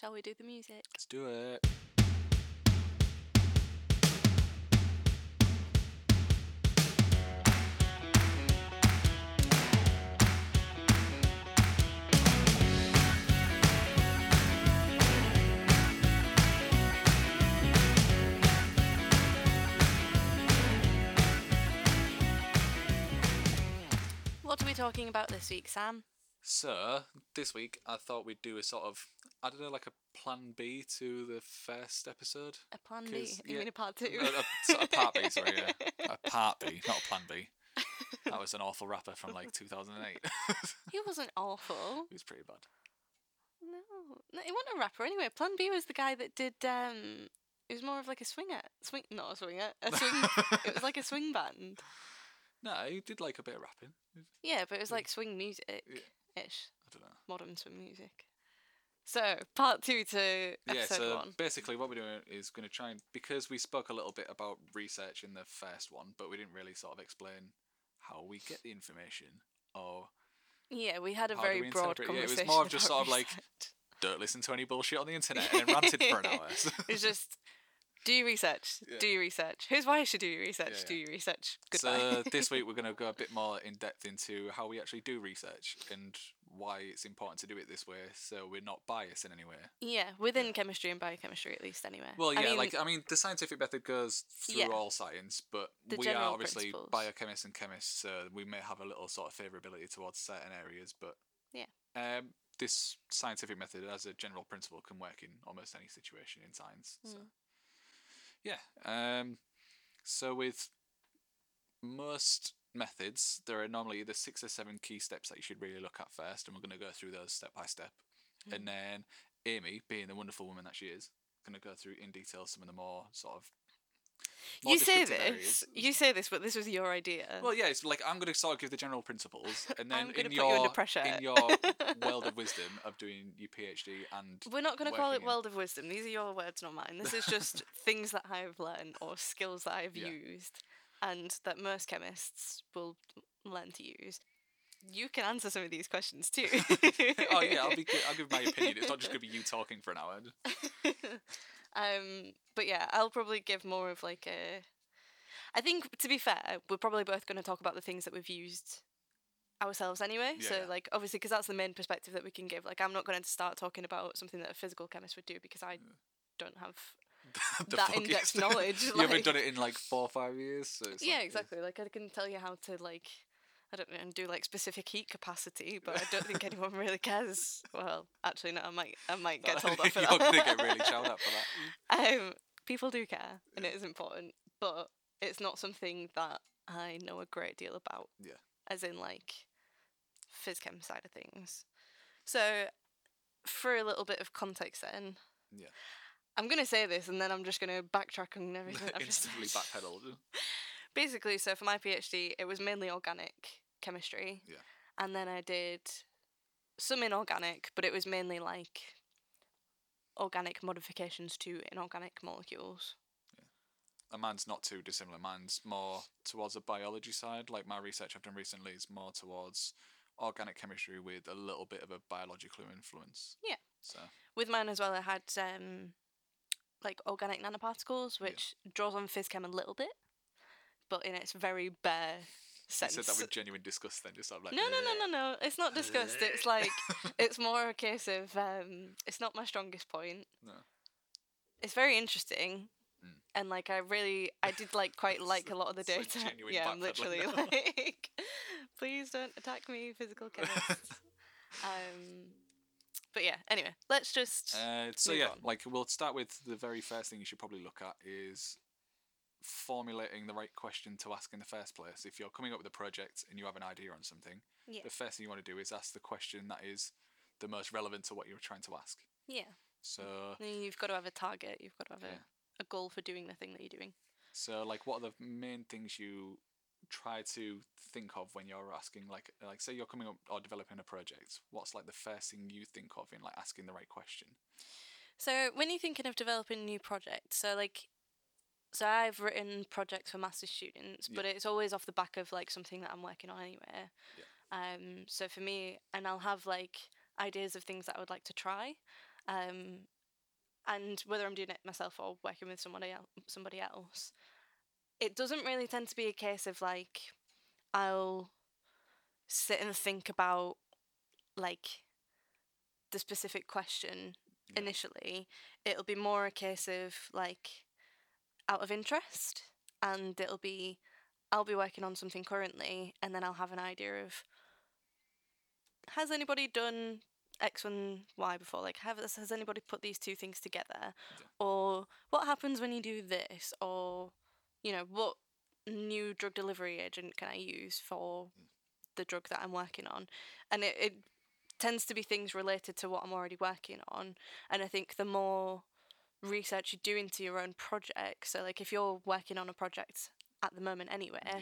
Shall we do the music? Let's do it. What are we talking about this week, Sam? So, this week I thought we'd do a sort of, I don't know, like a plan B to the first episode. A plan B. You yeah, mean a part two? A, a, part B, sorry, yeah. A part B, not a plan B. That was an awful rapper from like 2008. he wasn't awful. it was pretty bad. No, no, he wasn't a rapper anyway. Plan B was the guy that did. um It was more of like a swinger, swing, not a swinger, a swing. it was like a swing band. No, he did like a bit of rapping. Yeah, but it was like swing music ish, I don't know. modern swing music. So part two to episode yeah, so one. basically what we're doing is going to try and because we spoke a little bit about research in the first one, but we didn't really sort of explain how we get the information or Yeah, we had a very broad it? Yeah, it was more of just sort of like- don't listen to any bullshit on the internet and then ranted for an hour. it's just do your research. Yeah. Do your research. Here's why you should do your research. Yeah, Do yeah. your research. Goodbye. so this week we're going to go a bit more in depth into how we actually do research and why it's important to do it this way, so we're not biased in any way. yeah, within yeah. chemistry and biochemistry at least, anyway. Well, yeah, I mean, like I mean, the scientific method goes through Yeah. all science, but we are obviously principles. biochemists and chemists, so we may have a little sort of favorability towards certain areas, but Yeah. um, this scientific method, as a general principle, can work in almost any situation in science. So, Mm. yeah. Um, so with most methods, there are normally the six or seven key steps that you should really look at first, and we're going to go through those step by step. Mm. And then Amy, being the wonderful woman that she is, going to go through in detail some of the more sort of. more you say this, areas. you say this, but this was your idea. Well, yeah, it's like I'm going to sort of give the general principles, and then in your you in your world of wisdom of doing your PhD and We're not going to call it in- world of wisdom. These are your words, not mine. This is just things that I've learned or skills that I've Yeah. used, and that most chemists will learn to use. You can answer some of these questions too. oh yeah, I'll be I'll give my opinion. It's not just going to be you talking for an hour. um, but yeah, I'll probably give more of like a. I think to be fair, we're probably both going to talk about the things that we've used ourselves anyway. Yeah, so yeah. like obviously because that's the main perspective that we can give. Like I'm not going to start talking about something that a physical chemist would do because I don't have that in-depth knowledge. you like- haven't done it in like four or five years. So yeah, like, exactly. Like I can tell you how to like I don't know and do like specific heat capacity, but I don't think anyone really cares. Well, actually, no, I might I might get told off for that. You're gonna get really shouted at for that. um, people do care, and it is important, but it's not something that I know a great deal about. Yeah. As in like phys chem side of things. So for a little bit of context then. Yeah. I'm gonna say this and then I'm just gonna backtrack on everything I've Instantly said. backpedaled. Basically, so for my PhD it was mainly organic chemistry. Yeah. And then I did some inorganic, but it was mainly like organic modifications to inorganic molecules. And mine's not too dissimilar. Mine's more towards the biology side. Like my research I've done recently is more towards organic chemistry with a little bit of a biological influence. Yeah. So With mine as well, I had um, like organic nanoparticles, which draws on physchem a little bit, but in its very bare sense. you said that with genuine disgust then just sort of like no, no, no, no, no. It's not disgust. It's like it's more a case of um, it's not my strongest point. No. It's very interesting, Mm. and like I really, I did like quite like a lot of the like data. genuine yeah, I'm literally like, please don't attack me, physical chemists. um, but yeah. Anyway, let's just. Uh, so yeah, on. like we'll start with the very first thing you should probably look at is formulating the right question to ask in the first place. If you're coming up with a project and you have an idea on something, yeah. the first thing you want to do is ask the question that is the most relevant to what you're trying to ask. Yeah. So, You've got to have a target. You've got to have Yeah. a, a goal for doing the thing that you're doing. so like, what are the main things you try to think of when you're asking? Like, like say you're coming up or developing a project. What's like the first thing you think of in like asking the right question? So when you're thinking of developing a new project, so like, so I've written projects for master's students, but it's always off the back of like something that I'm working on anyway. Um, so for me, and I'll have like ideas of things that I would like to try. um, and whether I'm doing it myself or working with somebody else, somebody else, it doesn't really tend to be a case of like I'll sit and think about like the specific question Yeah. initially. It'll be more a case of like out of interest, and it'll be I'll be working on something currently, and then I'll have an idea of has anybody done X and Y before? Like, have has anybody put these two things together? Or what happens when you do this? Or, you know, what new drug delivery agent can I use for the drug that I'm working on? And it, it tends to be things related to what I'm already working on. And I think the more research you do into your own project, so like if you're working on a project at the moment anyway, Yeah.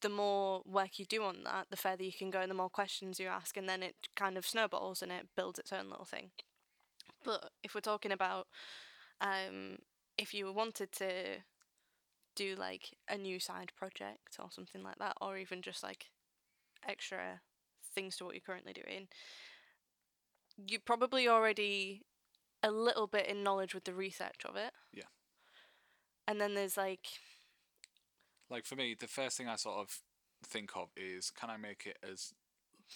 the more work you do on that, the further you can go and the more questions you ask, and then it kind of snowballs and it builds its own little thing. But if we're talking about um, if you wanted to do like a new side project or something like that, or even just like extra things to what you're currently doing, you're probably already a little bit in knowledge with the research of it. Yeah. And then there's like Like for me, the first thing I sort of think of is can I make it as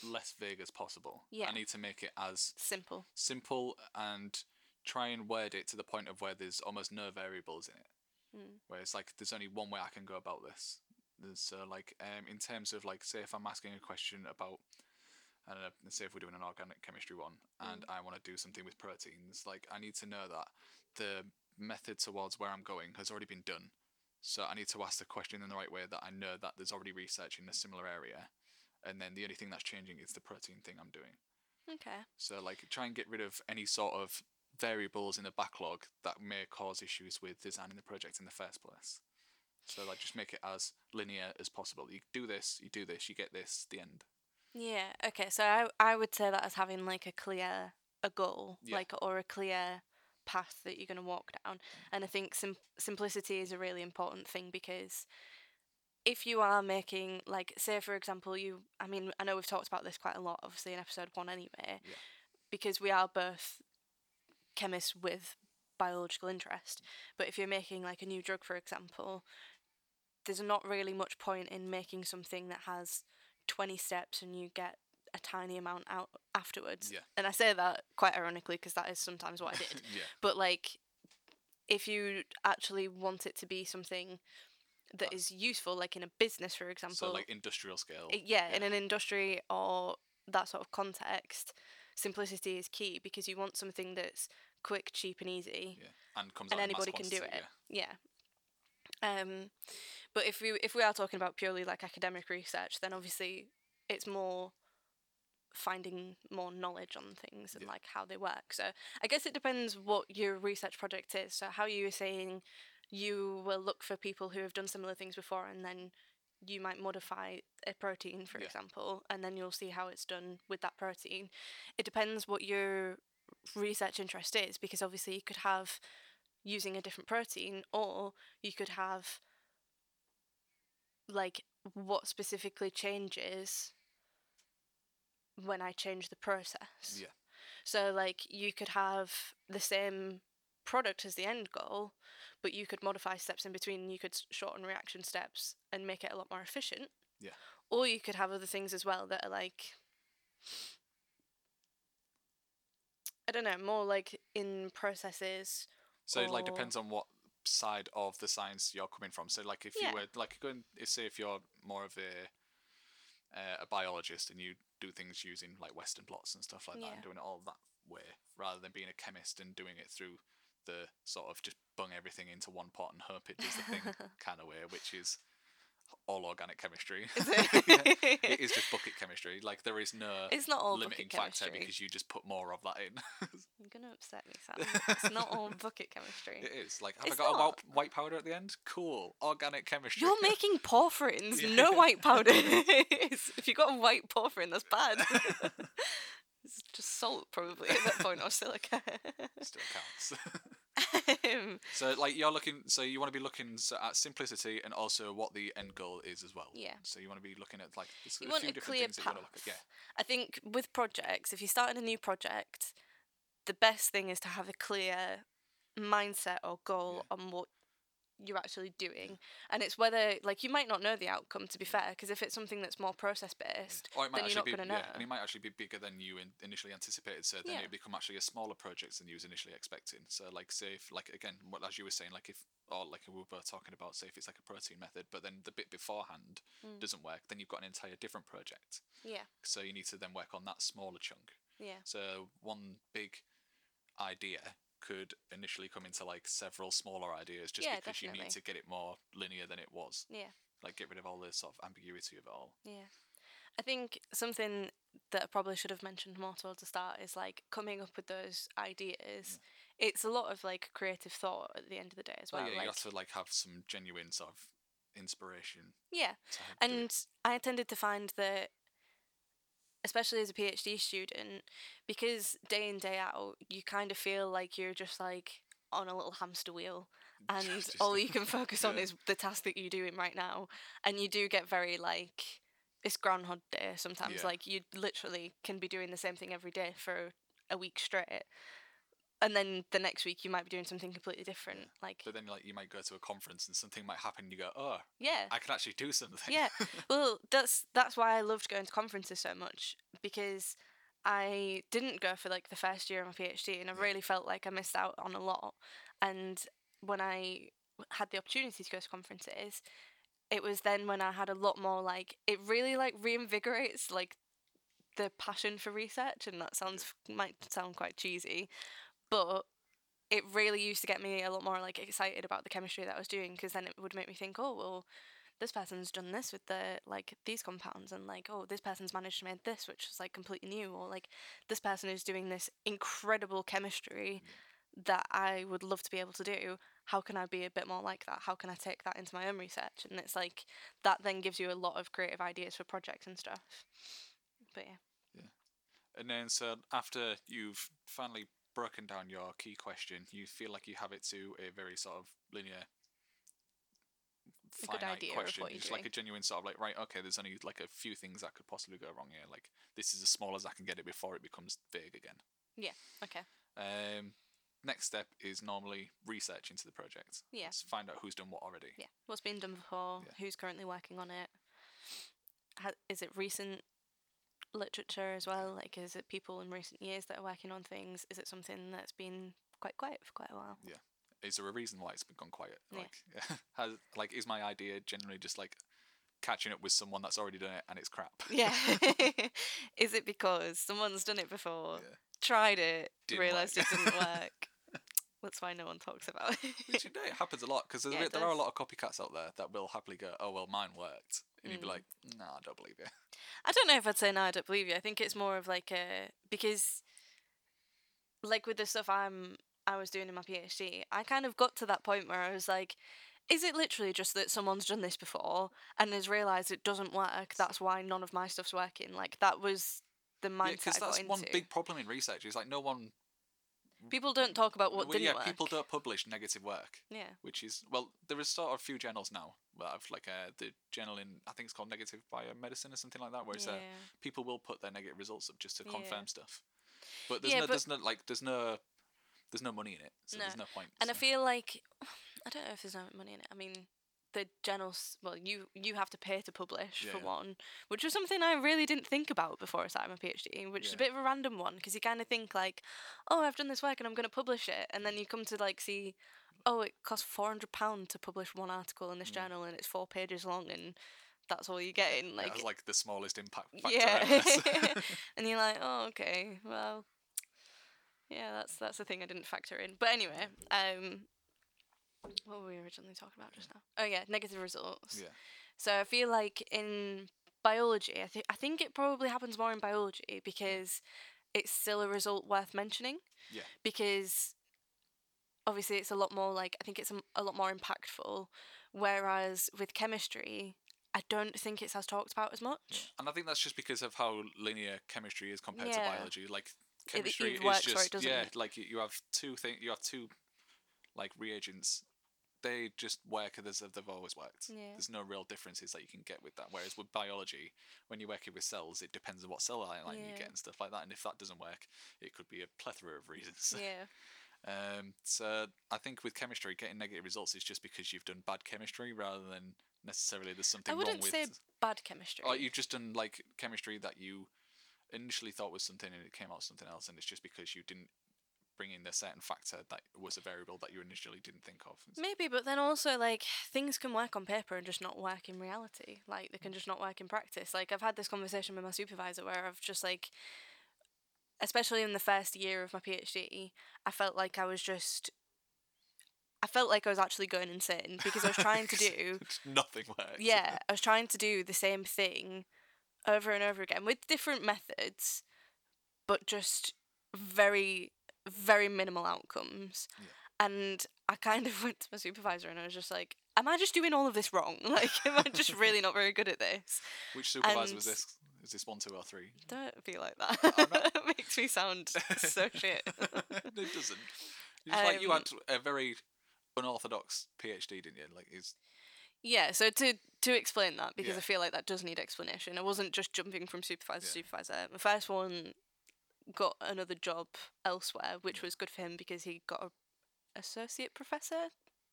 less vague as possible? Yeah. I need to make it as simple. simple and try and word it to the point of where there's almost no variables in it. Mm. Where it's like there's only one way I can go about this. There's so like um in terms of like say if I'm asking a question about I don't know, say if we're doing an organic chemistry one and I want to do something with proteins, like I need to know that the method towards where I'm going has already been done. So I need to ask the question in the right way that I know that there's already research in a similar area. And then the only thing that's changing is the protein thing I'm doing. Okay. So like try and get rid of any sort of variables in the backlog that may cause issues with designing the project in the first place. So like just make it as linear as possible. You do this, you do this, you get this, the end. Yeah. Okay. So I I would say that as having like a clear a goal, Yeah. like or a clear path that you're going to walk down. And I think sim- simplicity is a really important thing because if you are making like say for example you I mean I know we've talked about this quite a lot obviously in episode 1 anyway Yeah. because we are both chemists with biological interest but if you're making like a new drug for example there's not really much point in making something that has 20 steps and you get a tiny amount out afterwards Yeah. and I say that quite ironically because that is sometimes what I did yeah. but like if you actually want it to be something that is useful like in a business for example So like industrial scale. i- yeah, in an industry or that sort of context simplicity is key because you want something that's quick cheap and easy. Yeah. And comes and anybody can do it. yeah. Um but if we if we are talking about purely like academic research then obviously it's more finding more knowledge on things and Yeah. like how they work. So i guess it depends what your research project is. So how you were saying you will look for people who have done similar things before and then you might modify a protein for Yeah. example and then you'll see how it's done with that protein it depends what your research interest is because obviously you could have using a different protein or you could have like what specifically changes when I change the process. Yeah. So like you could have the same product as the end goal, but you could modify steps in between. You could shorten reaction steps and make it a lot more efficient. Yeah. Or you could have other things as well that are like I don't know, more like in processes. So it like depends on what side of the science you're coming from. So like if Yeah. you were like going say if you're more of a uh, a biologist and you do things using like Western blots and stuff like that and doing it all that way rather than being a chemist and doing it through the sort of just bung everything into one pot and hope it does the thing kind of way, which is all organic chemistry. Is Yeah, it? it is just bucket chemistry. Like there is no It's not all limiting bucket factor chemistry. because you just put more of that in. You're gonna upset me, Sam. it's not all bucket chemistry. it is like have It's I got a white, white powder at the end? Cool, organic chemistry. You're making porphyrins, Yeah. no white powder. If you've got a white porphyrin, that's bad. It's just salt, probably at that point, or silica. Still counts. um, so like you're looking, so you want to be looking so at simplicity and also what the end goal is as well. Yeah. So you want to be looking at like there's You a want few a clear things that you want to look at. I think with projects, if you're starting a new project, the best thing is to have a clear mindset or goal Yeah. on what you're actually doing and it's whether like you might not know the outcome to be fair because if it's something that's more process based Or it might then you're not be, going to know yeah, and it might actually be bigger than you in, initially anticipated. So then Yeah. it become actually a smaller project than you was initially expecting. So like, say if like again, what as you were saying, like if or like we were both talking about, say if it's like a protein method, but then the bit beforehand Mm. doesn't work, then you've got an entire different project. yeah So you need to then work on that smaller chunk. yeah So one big idea could initially come into like several smaller ideas just Yeah, because you need to get it more linear than it was. yeah Like get rid of all the sort of ambiguity of it all. Yeah. I think something that I probably should have mentioned more towards the start is like coming up with those ideas. It's a lot of like creative thought at the end of the day as Well, well. yeah, like, you have to like have some genuine sort of inspiration yeah. to help do it. And I tended to find that, especially as a PhD student, because day in, day out, you kind of feel like you're just like on a little hamster wheel and Just- all you can focus on is the task that you're doing right now. And you do get very like, it's Groundhog Day sometimes. Yeah. Like, you literally can be doing the same thing every day for a week straight. And then the next week you might be doing something completely different. Like, But then like you might go to a conference and something might happen and you go, Oh, yeah. I can actually do something. Yeah. Well, that's that's why I loved going to conferences so much because I didn't go for like the first year of my PhD, and I Yeah. really felt like I missed out on a lot. And when I had the opportunity to go to conferences, it was then when I had a lot more like it really like reinvigorates like the passion for research, and that sounds might sound quite cheesy, but it really used to get me a lot more like excited about the chemistry that I was doing because then it would make me think, oh well, this person's done this with the like these compounds and like oh this person's managed to make this which is like completely new or like this person is doing this incredible chemistry mm. that I would love to be able to do. How can I be a bit more like that? How can I take that into my own research? And it's like that then gives you a lot of creative ideas for projects and stuff. But yeah. Yeah. And then so after you've finally broken down your key question, you feel like you have it to a very sort of linear finite idea of question. what you're It's like a genuine sort of like, right, okay, there's only like a few things that could possibly go wrong here. Like this is as small as I can get it before it becomes vague again. Yeah. Okay Um next step is normally research into the project. Yeah. Let's find out who's done what already. yeah what's been done before Yeah. who's currently working on it ha- it recent literature as well like is it people in recent years that are working on things is it something that's been quite quiet for quite a while Yeah. Is there a reason why it's been gone quiet? Yeah. Like has like is my idea generally just like catching up with someone that's already done it and it's crap? yeah is it because someone's done it before Yeah. tried it Didn't realized work. it didn't work that's why no one talks about it Which you know, it happens a lot because Yeah, it there are a lot of copycats out there that will happily go, "Oh well, mine worked," and you'd be Mm. like, "No, I don't believe you." I don't know if I'd say no, I don't believe you. I think it's more of like a because, like with the stuff I'm I was doing in my PhD, I kind of got to that point where I was like, is it literally just that someone's done this before and has realised it doesn't work? That's why none of my stuff's working. Like that was the mindset because I got that's one big problem in research. Is like no one, People don't talk about what well, didn't yeah, work. people don't publish negative work, Yeah. which is well, there is sort of a few journals now. Well, I've like uh, the journal in I think it's called Negative Biomedicine or something like that, where it's uh, people will put their negative results up just to Yeah. confirm stuff. But there's Yeah, no, but- there's no like, there's no, there's no money in it, so No. there's no point. And I feel like I don't know if there's no money in it. I mean, the journals. Well, you you have to pay to publish Yeah, for yeah. one, which was something I really didn't think about before I started my PhD, which is a bit of a random one because you kind of think like, oh, I've done this work and I'm going to publish it, and then you come to like see, oh, it costs four hundred pound to publish one article in this Mm. journal and it's four pages long and that's all you're getting. Yeah, Like, it's like the smallest impact factor. Yeah. and you're like, oh, okay, well, yeah, that's that's the thing I didn't factor in. But anyway, um, what were we originally talking about just now? Oh yeah, negative results. yeah. So I feel like in biology, I think I think it probably happens more in biology because it's still a result worth mentioning. Yeah. Because obviously it's a lot more like I think it's a, a lot more impactful, whereas with chemistry. I don't think it's as talked about as much. And I think that's just because of how linear chemistry is compared to biology. Like chemistry either is works or it doesn't. yeah, like you, you have two things, you have two like reagents they just work as they've always worked. Yeah. There's no real differences that you can get with that. Whereas with biology, when you're working with cells, it depends on what cell line you get and stuff like that. And if that doesn't work, it could be a plethora of reasons. yeah. Um, so I think with chemistry, getting negative results is just because you've done bad chemistry rather than necessarily there's something I wouldn't wrong with. say bad chemistry. Or you've just done like chemistry that you initially thought was something and it came out something else, and it's just because you didn't bring in a certain factor that was a variable that you initially didn't think of. Maybe, but then also like things can work on paper and just not work in reality. Like they can just not work in practice. Like I've had this conversation with my supervisor where I've just like especially in the first year of my PhD, I felt like I was just I felt like I was actually going insane because I was trying to do nothing works. yeah, I was trying to do the same thing over and over again with different methods, but just very, very minimal outcomes. And I kind of went to my supervisor and I was just like, Am I just doing all of this wrong? Like, am I just really not very good at this? Which supervisor was this? Is this one, two, or three? Don't feel like that. It makes me sound so shit. it doesn't. It's like you Um, had a very unorthodox PhD, didn't you? Like, it's Yeah, so to to explain that because Yeah. I feel like that does need explanation. I wasn't just jumping from supervisor to supervisor. My first one got another job elsewhere, which was good for him because he got a associate professor.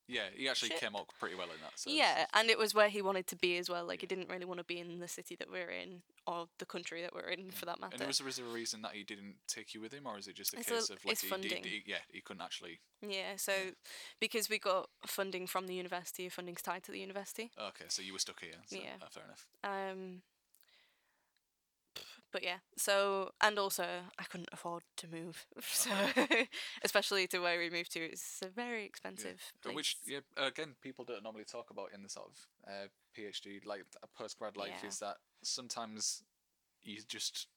yeah, he actually came out pretty well in that. So yeah, and it was where he wanted to be as well. Like he didn't really want to be in the city that we're in or the country that we're in for that matter. And was there, was there a reason that he didn't take you with him, or is it just a It's a- case of like he, he- funding. he- yeah, he couldn't actually? yeah, so because we got funding from the university, funding's tied to the university. Okay, so you were stuck here. So, Yeah. uh, fair enough. Um, but yeah, so and also I couldn't afford to move, so especially to where we moved to, it's a very expensive. But Which, yeah, again, people don't normally talk about in the sort of uh, PhD, like a post grad life, Yeah. is that sometimes you just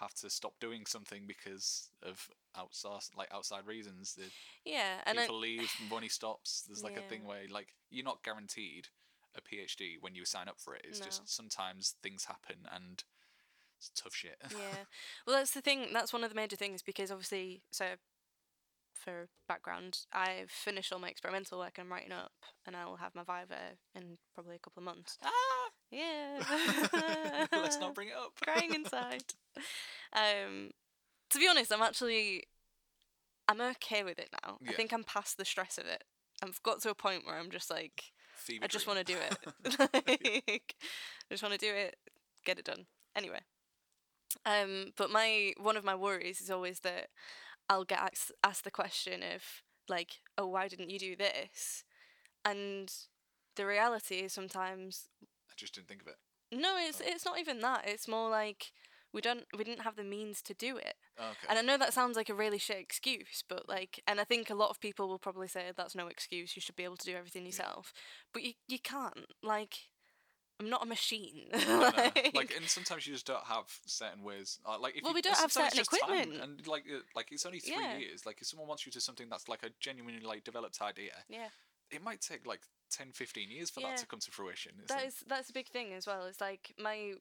have to stop doing something because of outsource, like outside reasons. The yeah, and people I, leave, money stops. There's like a thing where like you're not guaranteed a PhD when you sign up for it. It's No. just sometimes things happen and it's tough shit. yeah, well that's the thing. That's one of the major things because obviously, so for background, I've finished all my experimental work and I'm writing up, and I'll have my viva in probably a couple of months. ah! Yeah, Let's not bring it up. crying inside. Um, to be honest, I'm actually I'm okay with it now. Yeah. I think I'm past the stress of it. I've got to a point where I'm just like, Fever I just want to do it. like, I just want to do it, get it done. Anyway, um, but my one of my worries is always that I'll get asked, asked the question of like, oh, why didn't you do this? And the reality is sometimes I just didn't think of it. no, it's Oh. it's not even that. It's more like we don't we didn't have the means to do it. Oh, okay. And I know that sounds like a really shit excuse, but like, and I think a lot of people will probably say that's no excuse. You should be able to do everything yourself, but you you can't. Like, I'm not a machine. Like, Like, and sometimes you just don't have certain ways. Uh, like, if Well, you, we don't have certain equipment. and like, like it's only three Yeah. years. Like, if someone wants you to something that's like a genuinely like developed idea, yeah, it might take like 10, 15 years for Yeah. that to come to fruition. That is that's a big thing as well. It's like my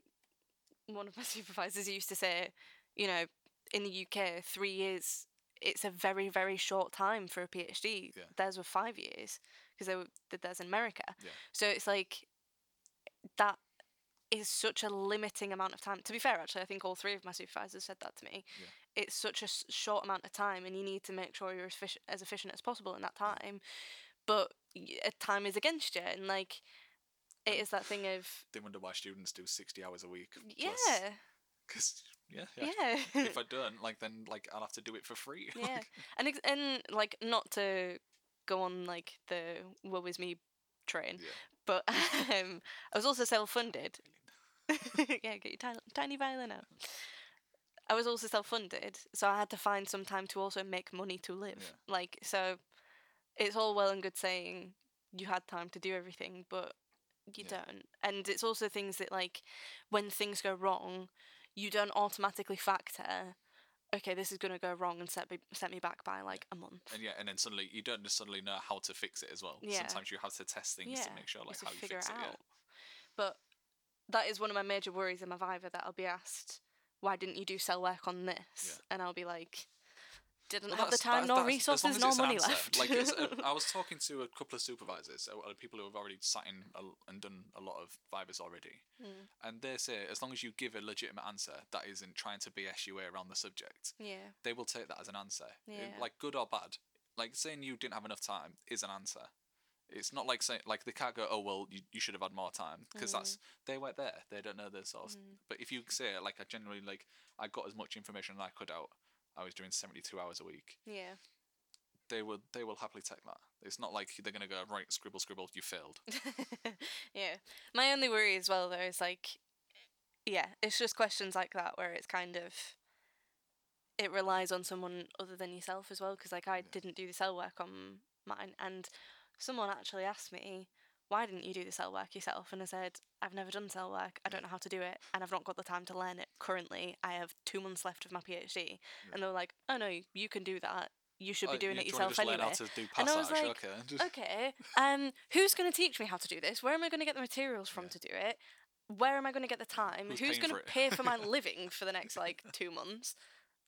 one of my supervisors used to say, you know, in the UK, three years. It's a very very short time for a PhD. Yeah. Theirs were five years because they were, did theirs in America. Yeah. So it's like that is such a limiting amount of time. To be fair, actually, I think all three of my supervisors said that to me. Yeah. It's such a short amount of time, and you need to make sure you're as, effic- as efficient as possible in that time. But uh, time is against you, and like it is that thing of they wonder why students do 60 hours a week. yeah, Because, yeah, yeah. yeah, if I don't, like, then like I'll have to do it for free. yeah, and ex- and like not to go on like the woe is me train, Yeah. But um, I was also self funded. yeah, get your tiny, tiny violin out. I was also self funded, so I had to find some time to also make money to live. Like, so it's all well and good saying you had time to do everything, but you Yeah. don't. And it's also things that, like, when things go wrong, you don't automatically factor, okay, this is going to go wrong and set me, set me back by like a month. and yeah, and then suddenly you don't just suddenly know how to fix it as well. Yeah. Sometimes you have to test things to make sure like how you fix it it. out. Yeah. But that is one of my major worries in my Viva that I'll be asked, why didn't you do cell work on this? Yeah. And I'll be like, didn't Well, have the time nor resources nor money answer. left. Like it's, uh, I was talking to a couple of supervisors, uh, people who have already sat in a and done a lot of vivas already, Mm. and they say as long as you give a legitimate answer that isn't trying to BS your way around the subject, yeah. they will take that as an answer, Yeah. like good or bad. Like saying you didn't have enough time is an answer. It's not like saying like they can't go, oh well, you, you should have had more time because that's they weren't there. They don't know the source. But if you say like I generally like I got as much information as I could out. I was doing seventy two hours a week. Yeah. They would they will happily take that. It's not like they're gonna go right scribble scribble you failed. yeah. My only worry as well though is like yeah, it's just questions like that where it's kind of it relies on someone other than yourself as well because like I didn't do the cell work on mine and someone actually asked me why didn't you do the cell work yourself and I said I've never done cell work I don't know how to do it and I've not got the time to learn it currently I have 2 months left of my PhD and they were like oh no you can do that you should Oh, be doing it yourself anyway learn how to do And I was like, okay. Okay, um, who's going to teach me how to do this? Where am I going to get the materials from Yeah. to do it? Where am I going to get the time? Who's Who's going to pay for my living for the next like two months?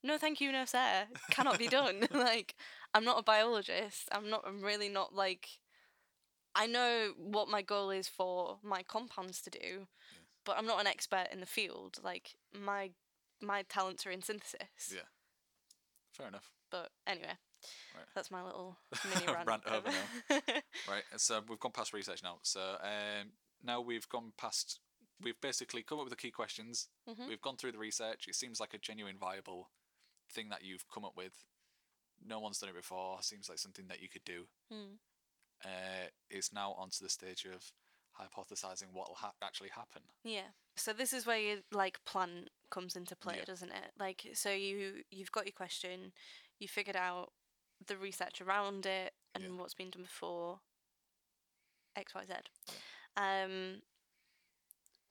No, thank you, no sir. Cannot be done. like, I'm not a biologist. I'm not. I'm really not like. I know what my goal is for my compounds to do, but I'm not an expert in the field. Like my my talents are in synthesis. Yeah. Fair enough. But anyway, Right. that's my little mini rant. Rant over over. Right. So we've gone past research now. So um, now we've gone past. We've basically come up with the key questions. Mhm. We've gone through the research. It seems like a genuine, viable thing that you've come up with. No one's done it before. Seems like something that you could do. Hmm. Uh, it's now onto the stage of hypothesizing what will ha- actually happen. Yeah. So this is where your like plan comes into play, Yeah. doesn't it? Like so you you've got your question, you figured out the research around it and Yeah. what's been done before X, Y, Z. Um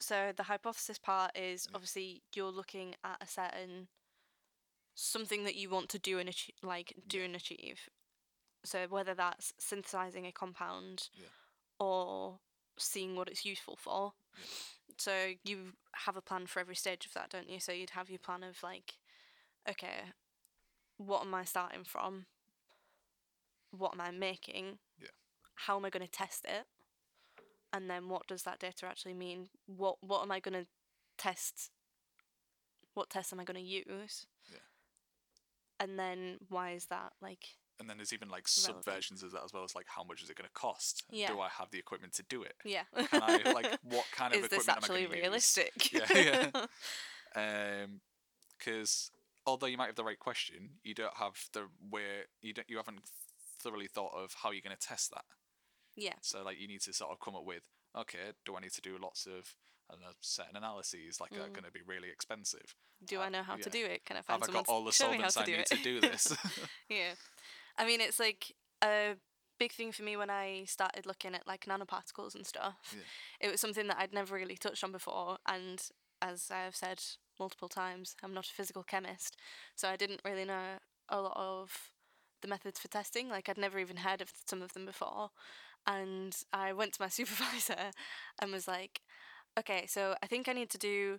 so the hypothesis part is obviously you're looking at a certain something that you want to do and achieve, like do and achieve. So whether that's synthesizing a compound Yeah. or seeing what it's useful for. So you have a plan for every stage of that, don't you? So you'd have your plan of like, okay, what am I starting from? What am I making? Yeah. How am I going to test it? And then what does that data actually mean? What what am I going to test? What tests am I going to use? Yeah. And then why is that like And then there's even like Relevant. subversions of that as well as like how much is it going to cost? Yeah. Do I have the equipment to do it? yeah. Can I like what kind of is this equipment actually am I going to realistic? Yeah, yeah. Because although you might have the right question, you don't have the where you don't you haven't thoroughly thought of how you're going to test that. yeah. So like you need to sort of come up with okay, do I need to do lots of I don't know, certain analyses like are Mm. going to be really expensive? Do Uh, I know how to do it? Can I find Have I someone got all the to show me how solvents I need it? to do this? yeah. I mean, it's like a big thing for me when I started looking at like nanoparticles and stuff. Yeah. It was something that I'd never really touched on before, and as I have said multiple times, I'm not a physical chemist, so I didn't really know a lot of the methods for testing. Like I'd never even heard of some of them before, and I went to my supervisor and was like, "Okay, so I think I need to do."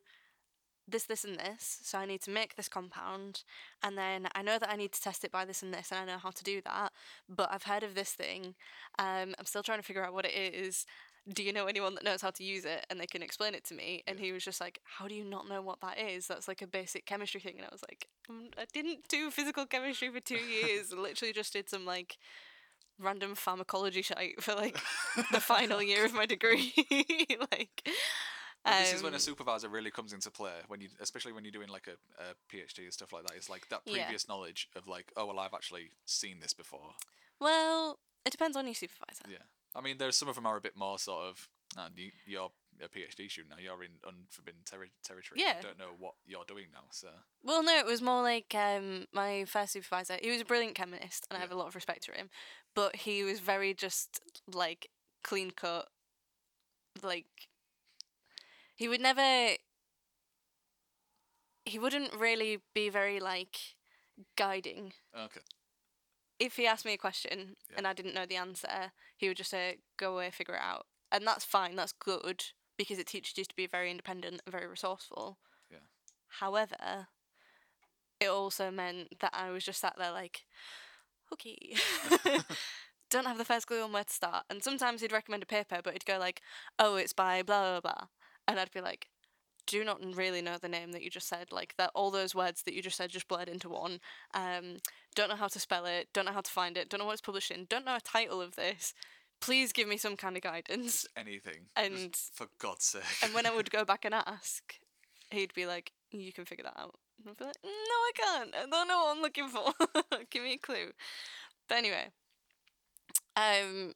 This, this, and this. So I need to make this compound, and then I know that I need to test it by this and this, and I know how to do that. But I've heard of this thing. Um, I'm still trying to figure out what it is. Do you know anyone that knows how to use it and they can explain it to me? And Yeah. he was just like, "How do you not know what that is? That's like a basic chemistry thing." And I was like, "Mm, "I didn't do physical chemistry for two years. Literally just did some like." random pharmacology shite for like the final year of my degree like This is when a um, supervisor really comes into play when you, especially when you're doing like a, a PhD and stuff like that. It's like that Yeah. previous knowledge of like, oh well, I've actually seen this before. Well, it depends on your supervisor. Yeah, I mean, there's some of them are a bit more sort of. Uh, you, you're a PhD student now. You're in unforbidden terri- territory. Yeah. You don't know what you're doing now. So Well, no, it was more like um, my first supervisor. He was a brilliant chemist, and I have a lot of respect for him. But he was very just like clean cut. Like he would never. He wouldn't really be very like guiding. okay, If he asked me a question Yeah. and I didn't know the answer, he would just say, "Go away, figure it out," and that's fine. That's good because it teaches you to be very independent and very resourceful. Yeah. However, it also meant that I was just sat there like, okay, don't have the first clue on where to start. And sometimes he'd recommend a paper, but he'd go like, oh, it's by blah blah blah, and I'd be like, do not really know the name that you just said. Like that, all those words that you just said just blurred into one. Um, don't know how to spell it. Don't know how to find it. Don't know what it's published in. Don't know a title of this. Please give me some kind of guidance. Just anything. And- Just for God's sake. And when I would go back and ask, he'd be like, "You can figure that out." And I'd be like, "No, I can't. I don't know what I'm looking for. Give me a clue." But anyway, um,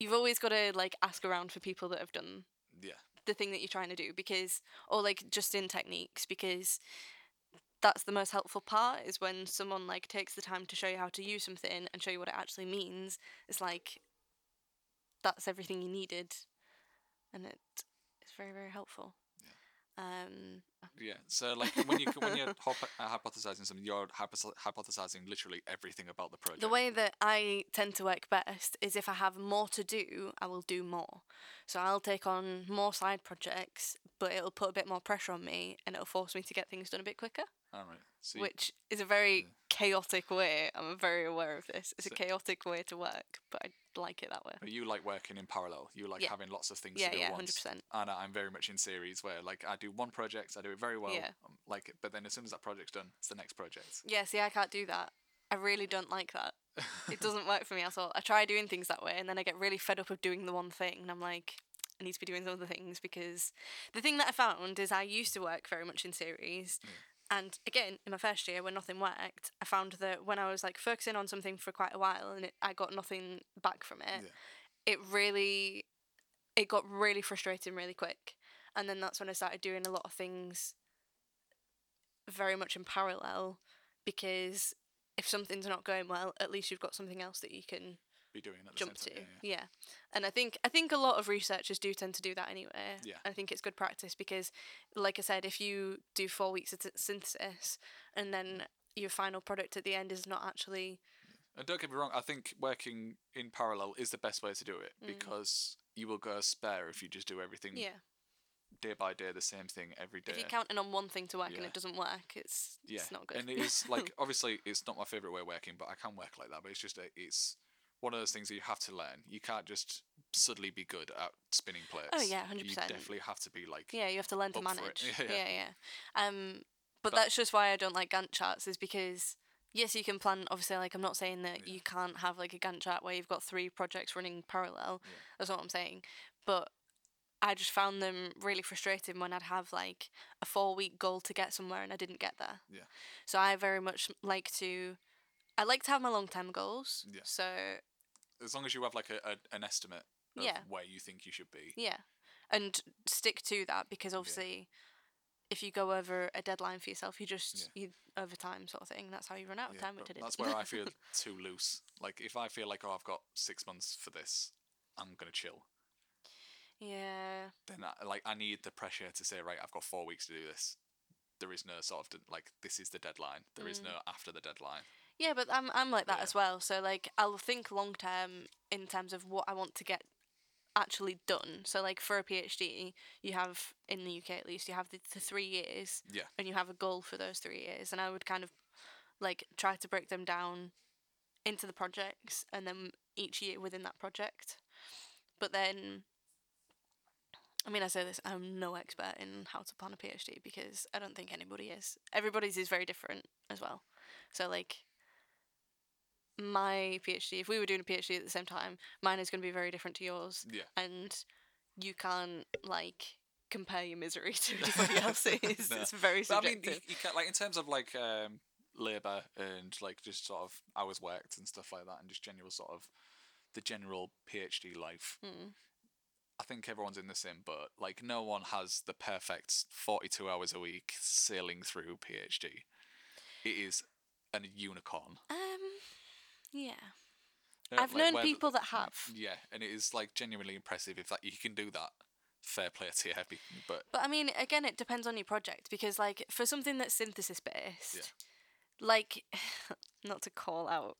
you've always got to like ask around for people that have done yeah. the thing that you're trying to do because, or like just in techniques because that's the most helpful part is when someone like takes the time to show you how to use something and show you what it actually means. It's like that's everything you needed, and it it's very very helpful. Um, Yeah. So like when you when you're hop- uh, hypothesizing something, you're hypo- hypothesizing literally everything about the project. the way that I tend to work best is if I have more to do, I will do more. So I'll take on more side projects, but it'll put a bit more pressure on me, and it'll force me to get things done a bit quicker. All right. So which is a very Yeah. chaotic way. I'm very aware of this. It's a chaotic way to work, but I like it that way. But you like working in parallel. You like Yeah. having lots of things Yeah, to do yeah, at once. 100%. And I'm very much in series where like I do one project, I do it very well, Yeah. um, like it, but then as soon as that project's done, it's the next project. Yeah, see, I can't do that. I really don't like that. It doesn't work for me at all. I try doing things that way, and then I get really fed up of doing the one thing, and I'm like, I need to be doing some other things because the thing that I found is I used to work very much in series. Mm. And again, in my first year, when nothing worked, I found that when I was like focusing on something for quite a while and it, I got nothing back from it, Yeah. it really it got really frustrating really quick and then that's when i started doing a lot of things very much in parallel because if something's not going well at least you've got something else that you can Be doing at the jump same to time. Yeah, yeah, and i think i think a lot of researchers do tend to do that anyway Yeah. i think it's good practice because like i said if you do four weeks of synthesis and then your final product at the end is not actually And don't get me wrong, I think working in parallel is the best way to do it because you will go spare if you just do everything Mm. yeah day by day, the same thing every day. if you're counting on one thing to work and it doesn't work it's yeah, it's not good and it is like obviously it's not my favorite way of working, but I can work like that. But it's just a, it's one of those things that you have to learn. You can't just suddenly be good at spinning plates. Oh, yeah, 100%. You definitely have to be like Yeah, you have to learn to manage. Yeah, Yeah, yeah. yeah. Um, but, But- that's just why I don't like Gantt charts is because yes, you can plan. Obviously, like I'm not saying that you can't have like a Gantt chart where you've got three projects running parallel. Yeah. That's not what I'm saying. But I just found them really frustrating when I'd have like a four week goal to get somewhere and I didn't get there. Yeah. So I very much like to. I like to have my long term goals. Yeah. So as long as you have like a, a an estimate of Yeah. where you think you should be. Yeah, and stick to that because obviously, if you go over a deadline for yourself, you just you over time sort of thing. That's how you run out of Yeah, time, which I did. that's where I feel too loose. Like if I feel like oh I've got six months for this, I'm gonna chill. yeah, Then I, like I need the pressure to say right I've got four weeks to do this. There is no sort of like this is the deadline. There is Mm. no after the deadline. Yeah, but I'm I'm like that Yeah. as well. So like I'll think long term in terms of what I want to get actually done. So like for a PhD, you have in the UK at least you have the, the three years, Yeah. and you have a goal for those three years. And I would kind of like try to break them down into the projects and then each year within that project. But then, I mean, I say this, I'm no expert in how to plan a PhD because I don't think anybody is. Everybody's is very different as well. So, like, my PhD, if we were doing a PhD at the same time, mine is going to be very different to yours. Yeah. And you can't, like, compare your misery to anybody else's. No. It's very But I mean, you, you like in terms of like um, labor and like just sort of hours worked and stuff like that, and just general sort of the general PhD life. Mm. I think everyone's in the same boat. Like no one has the perfect forty-two hours a week sailing through PhD. It is a unicorn. Um, yeah. Uh, I've like, known where people that have. Yeah, and it is like genuinely impressive if that you can do that. Fair play to you, be- but But I mean, again, it depends on your project because, like, for something that's synthesis based, like, not to call out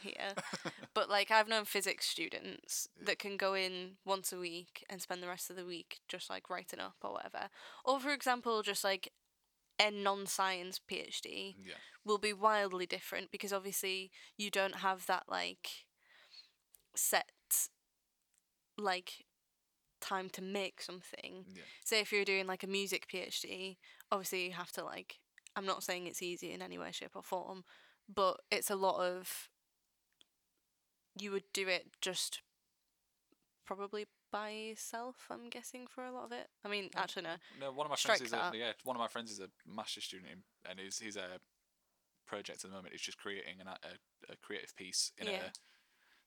here, but like, I've known physics students that can go in once a week and spend the rest of the week just like writing up or whatever. Or, for example, just like a non-science PhD Yeah. will be wildly different because obviously you don't have that like set like time to make something. Yeah. Say if you're doing like a music PhD, obviously you have to like I'm not saying it's easy in any way shape or form, but it's a lot of you would do it just probably by yourself, I'm guessing for a lot of it. I mean, actually no. No, one of my Strike friends is a, that. yeah, one of my friends is a master's student, in, and his his uh, project at the moment is just creating an, a a creative piece in Yeah. a.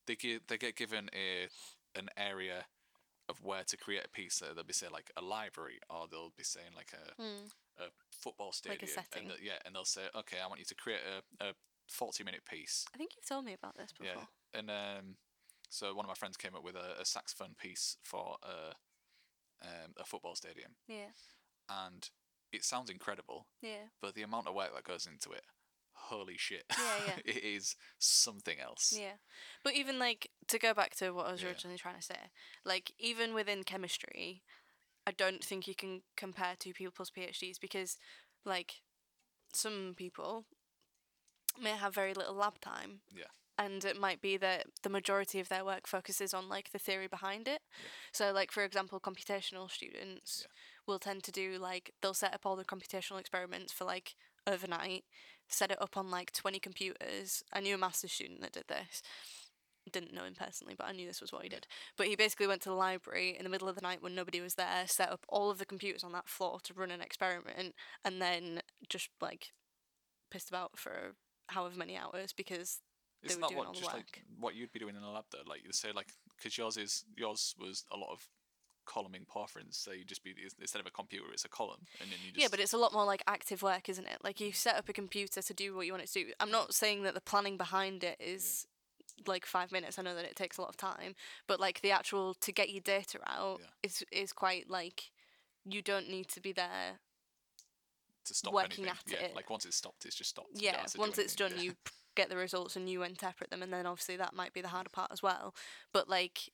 They get they get given a an area of where to create a piece. So they'll be saying like a library, or they'll be saying like a, Mm. a football stadium. Like a setting. And th- yeah, and they'll say, okay, I want you to create a, a forty minute piece. I think you've told me about this before. Yeah, and um, so one of my friends came up with a, a saxophone piece for a um, a football stadium, Yeah. and it sounds incredible, Yeah. but the amount of work that goes into it, holy shit! Yeah, yeah. it is something else. Yeah. But even like to go back to what I was Yeah. originally trying to say, like even within chemistry, I don't think you can compare two people's PhDs because like some people may have very little lab time. Yeah. And it might be that the majority of their work focuses on like the theory behind it. Yeah. So like for example, computational students Yeah. will tend to do like they'll set up all the computational experiments for like overnight, set it up on like 20 computers. I knew a master's student that did this. Didn't know him personally, but I knew this was what he did. But he basically went to the library in the middle of the night when nobody was there, set up all of the computers on that floor to run an experiment, and then just like pissed about for however many hours because Isn't that what just work. like what you'd be doing in a lab though? Like you say, like because yours is yours was a lot of columning porphyrins, so you just be instead of a computer, it's a column, and then you just Yeah, but it's a lot more like active work, isn't it? Like you mm. set up a computer to do what you want it to do. I'm not saying that the planning behind it is like five minutes. I know that it takes a lot of time, but like the actual to get your data out Yeah. is is quite like you don't need to be there. to stop working anything. at yeah, it. like once it's stopped, it's just stopped. Yeah, once it's done, Yeah. you get the results and you interpret them, and then obviously that might be the harder part as well. But like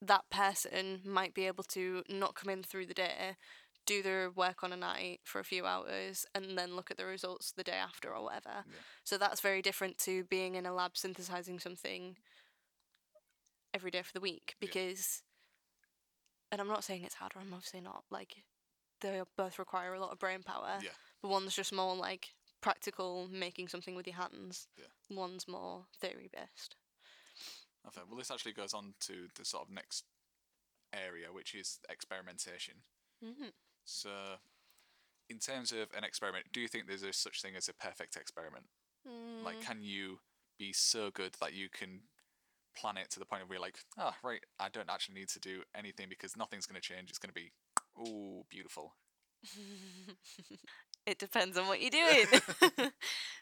that person might be able to not come in through the day, do their work on a night for a few hours, and then look at the results the day after or whatever. Yeah. So that's very different to being in a lab synthesizing something every day for the week Yeah. because, and I'm not saying it's harder. I'm obviously not like they both require a lot of brain power. Yeah. But one's just more like practical, making something with your hands. Yeah. One's more theory based. Okay, well, this actually goes on to the sort of next area, which is experimentation. Mm-hmm. So, in terms of an experiment, do you think there's a such thing as a perfect experiment? Mm. Like, can you be so good that you can plan it to the point where you're like, oh, right, I don't actually need to do anything because nothing's going to change. It's going to be, oh, beautiful. it depends on what you're doing.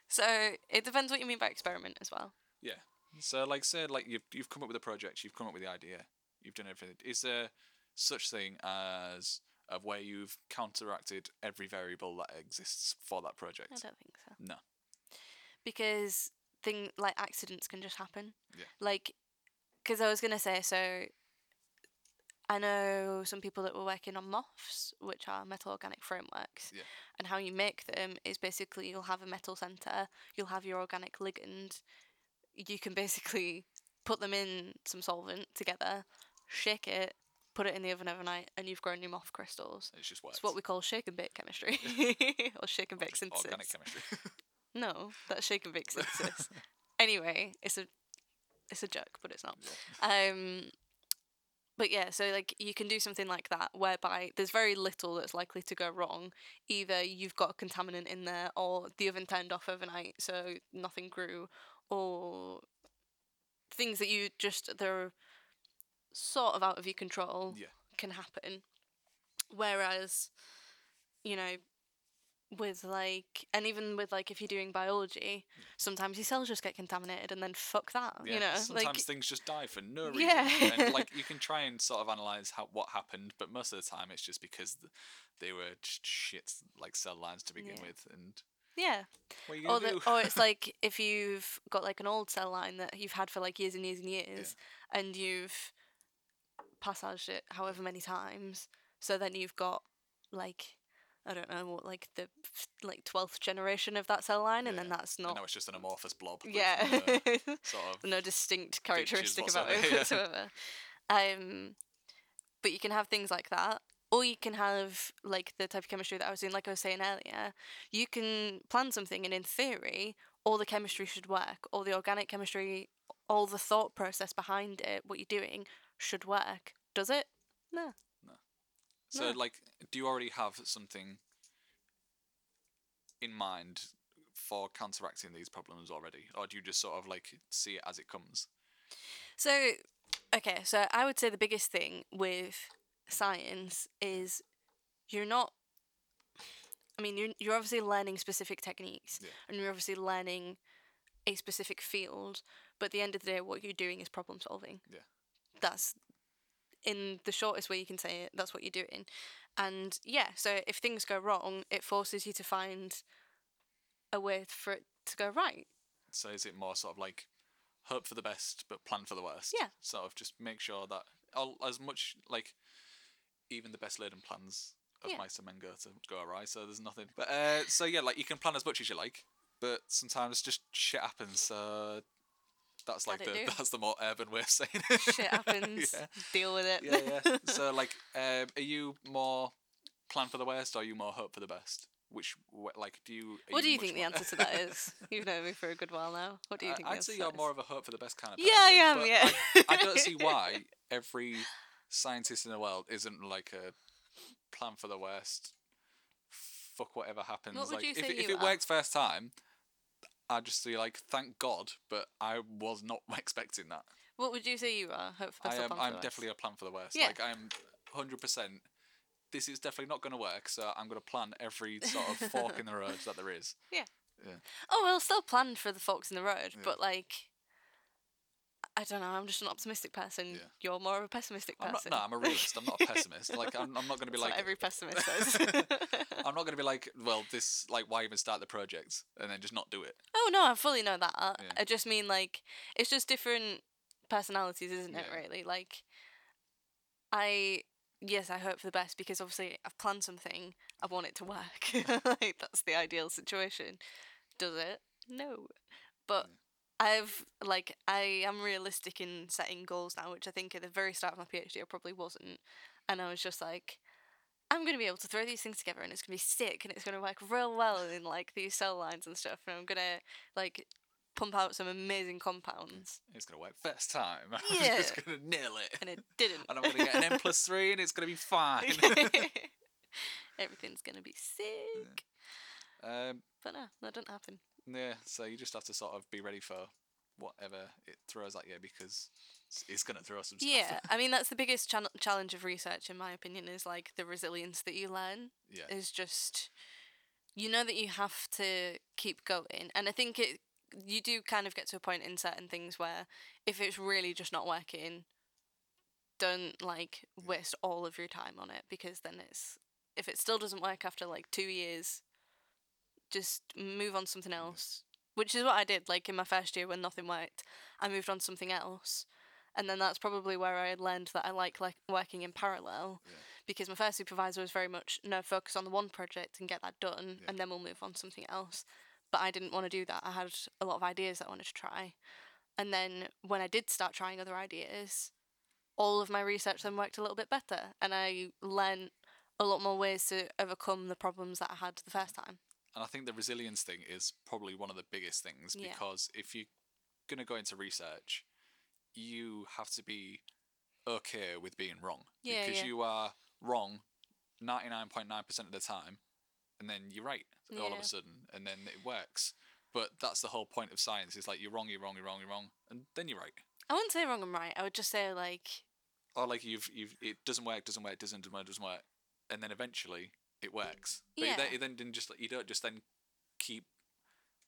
so it depends what you mean by experiment as well. Yeah. So, like, say, like you've you've come up with a project, you've come up with the idea, you've done everything. Is there such thing as of where you've counteracted every variable that exists for that project? I don't think so. No. Because thing like accidents can just happen. Yeah. Like, because I was gonna say so. I know some people that were working on MOFs, which are metal organic frameworks. Yeah. And how you make them is basically you'll have a metal center, you'll have your organic ligand. You can basically put them in some solvent together, shake it, put it in the oven overnight, and you've grown your MOF crystals. It's just works. It's what we call shake and bake chemistry, or shake and Or bake synthesis. Organic chemistry. No, that's shake and bake synthesis. anyway, it's a it's a joke, but it's not. Um, but yeah, so like you can do something like that, whereby there's very little that's likely to go wrong. Either you've got a contaminant in there, or the oven turned off overnight, so nothing grew, or things that you just they're sort of out of your control Yeah. can happen. Whereas, you know, with like, and even with like, if you're doing biology, mm. sometimes your cells just get contaminated, and then fuck that, Yeah, you know, sometimes like things just die for no reason. Yeah. and like you can try and sort of analyze how what happened, but most of the time it's just because they were shit like cell lines to begin Yeah. with, and yeah. what are you Or the, or it's like if you've got like an old cell line that you've had for like years and years and years, and you've passaged it however many times, so then you've got like I don't know what like the like twelfth generation of that cell line, and then Yeah. that's And not now it's just an amorphous blob. yeah no sort of. no distinct characteristic about it yeah. whatsoever. Um, but you can have things like that, or you can have like the type of chemistry that I was doing, like I was saying earlier. You can plan something, and in theory, all the chemistry should work, all the organic chemistry, all the thought process behind it, what you're doing, should work. Does it? No. So, No. like, do you already have something in mind for counteracting these problems already, or do you just sort of like see it as it comes? So, okay, so I would say the biggest thing with science is you're not. I mean, you're, you're obviously learning specific techniques Yeah. and you're obviously learning a specific field, but at the end of the day, what you're doing is problem solving. Yeah. That's in the shortest way you can say it, that's what you're doing. And yeah, so if things go wrong, it forces you to find a way for it to go right. So, is it more sort of like hope for the best but plan for the worst? Yeah. Sort of just make sure that all, as much like even the best laid plans of Yeah. mice and men go to go awry. So there's nothing. But uh, so yeah, like you can plan as much as you like, but sometimes just shit happens. So that's like the do. that's the more urban way of saying it. Shit happens, yeah. deal with it. yeah, yeah. So, like, um, are you more plan for the worst, or are you more hope for the best? Which, like, do you? What do you think the answer to that is? You've known me for a good while now. What do you I- think? I'd answer say you're that more of a hope for the best kind of person. Yeah, I am. Yeah. I, I don't see why every scientist in the world isn't like a plan for the worst. Fuck whatever happens. What like, if, if it are? works first time, I'd just be like, thank God, but I was not expecting that. What would you say you are? Hope I am. I'm definitely a plan for the worst. Yeah. Like I'm, hundred percent. This is definitely not going to work. So I'm going to plan every sort of fork in the road that there is. Yeah. Yeah. Oh, well, still plan for the forks in the road, Yeah. but like, I don't know. I'm just an optimistic person. Yeah. You're more of a pessimistic I'm not. person. No, I'm a realist. I'm not a pessimist. Like I'm. I'm not going to be That's like. every pessimist says. I'm not going to be like. Well, this. Like, why even start the project and then just not do it? oh no, I fully know that. Yeah. I just mean like it's just different personalities, isn't it? Yeah. Really, like I yes, I hope for the best because obviously I've planned something. I want it to work. like that's the ideal situation. Does it? No, but. I've like I am realistic in setting goals now, which I think at the very start of my PhD I probably wasn't, and I was just like, I'm gonna be able to throw these things together and it's gonna be sick and it's gonna work real well in like these cell lines and stuff, and I'm gonna like pump out some amazing compounds, It's going to work first time. I'm Yeah. just going to nail it. and it didn't. And I'm going to get an M plus three, and it's going to be fine. Everything's gonna be sick, um, but no, that didn't happen. Yeah. So you just have to sort of be ready for whatever it throws at you because it's, going to throw some stuff. Yeah, I mean that's the biggest chan- challenge of research, in my opinion, is like the resilience that you learn. yeah. is just you know that you have to keep going and i think it you do kind of get to a point in certain things where if it's really just not working don't like waste all of your time on it because then it's if it still doesn't work after like 2 years just move on something else which is what i did like in my first year when nothing worked i moved on something else. And then that's probably where i learned that i like like working in parallel Yeah. because my first supervisor was very much no focus on the one project and get that done Yeah. and then we'll move on something else. But i didn't want to do that. I had a lot of ideas that i wanted to try. And then when i did start trying other ideas all of my research then worked a little bit better and i learned a lot more ways to overcome the problems that i had the first time And I think the resilience thing is probably one of the biggest things Yeah. because if you're going to go into research, you have to be okay with being wrong. Yeah, because yeah. you are wrong 99.9% of the time, and then you're right all of a sudden, and then it works. But that's the whole point of science is like you're wrong, you're wrong, you're wrong, you're wrong, and then you're right. i wouldn't say wrong and right i would just say like Or like you've you've it doesn't work, doesn't work, doesn't doesn't work, doesn't work, and then eventually it works. But you Yeah. then, you then didn't just you don't just then keep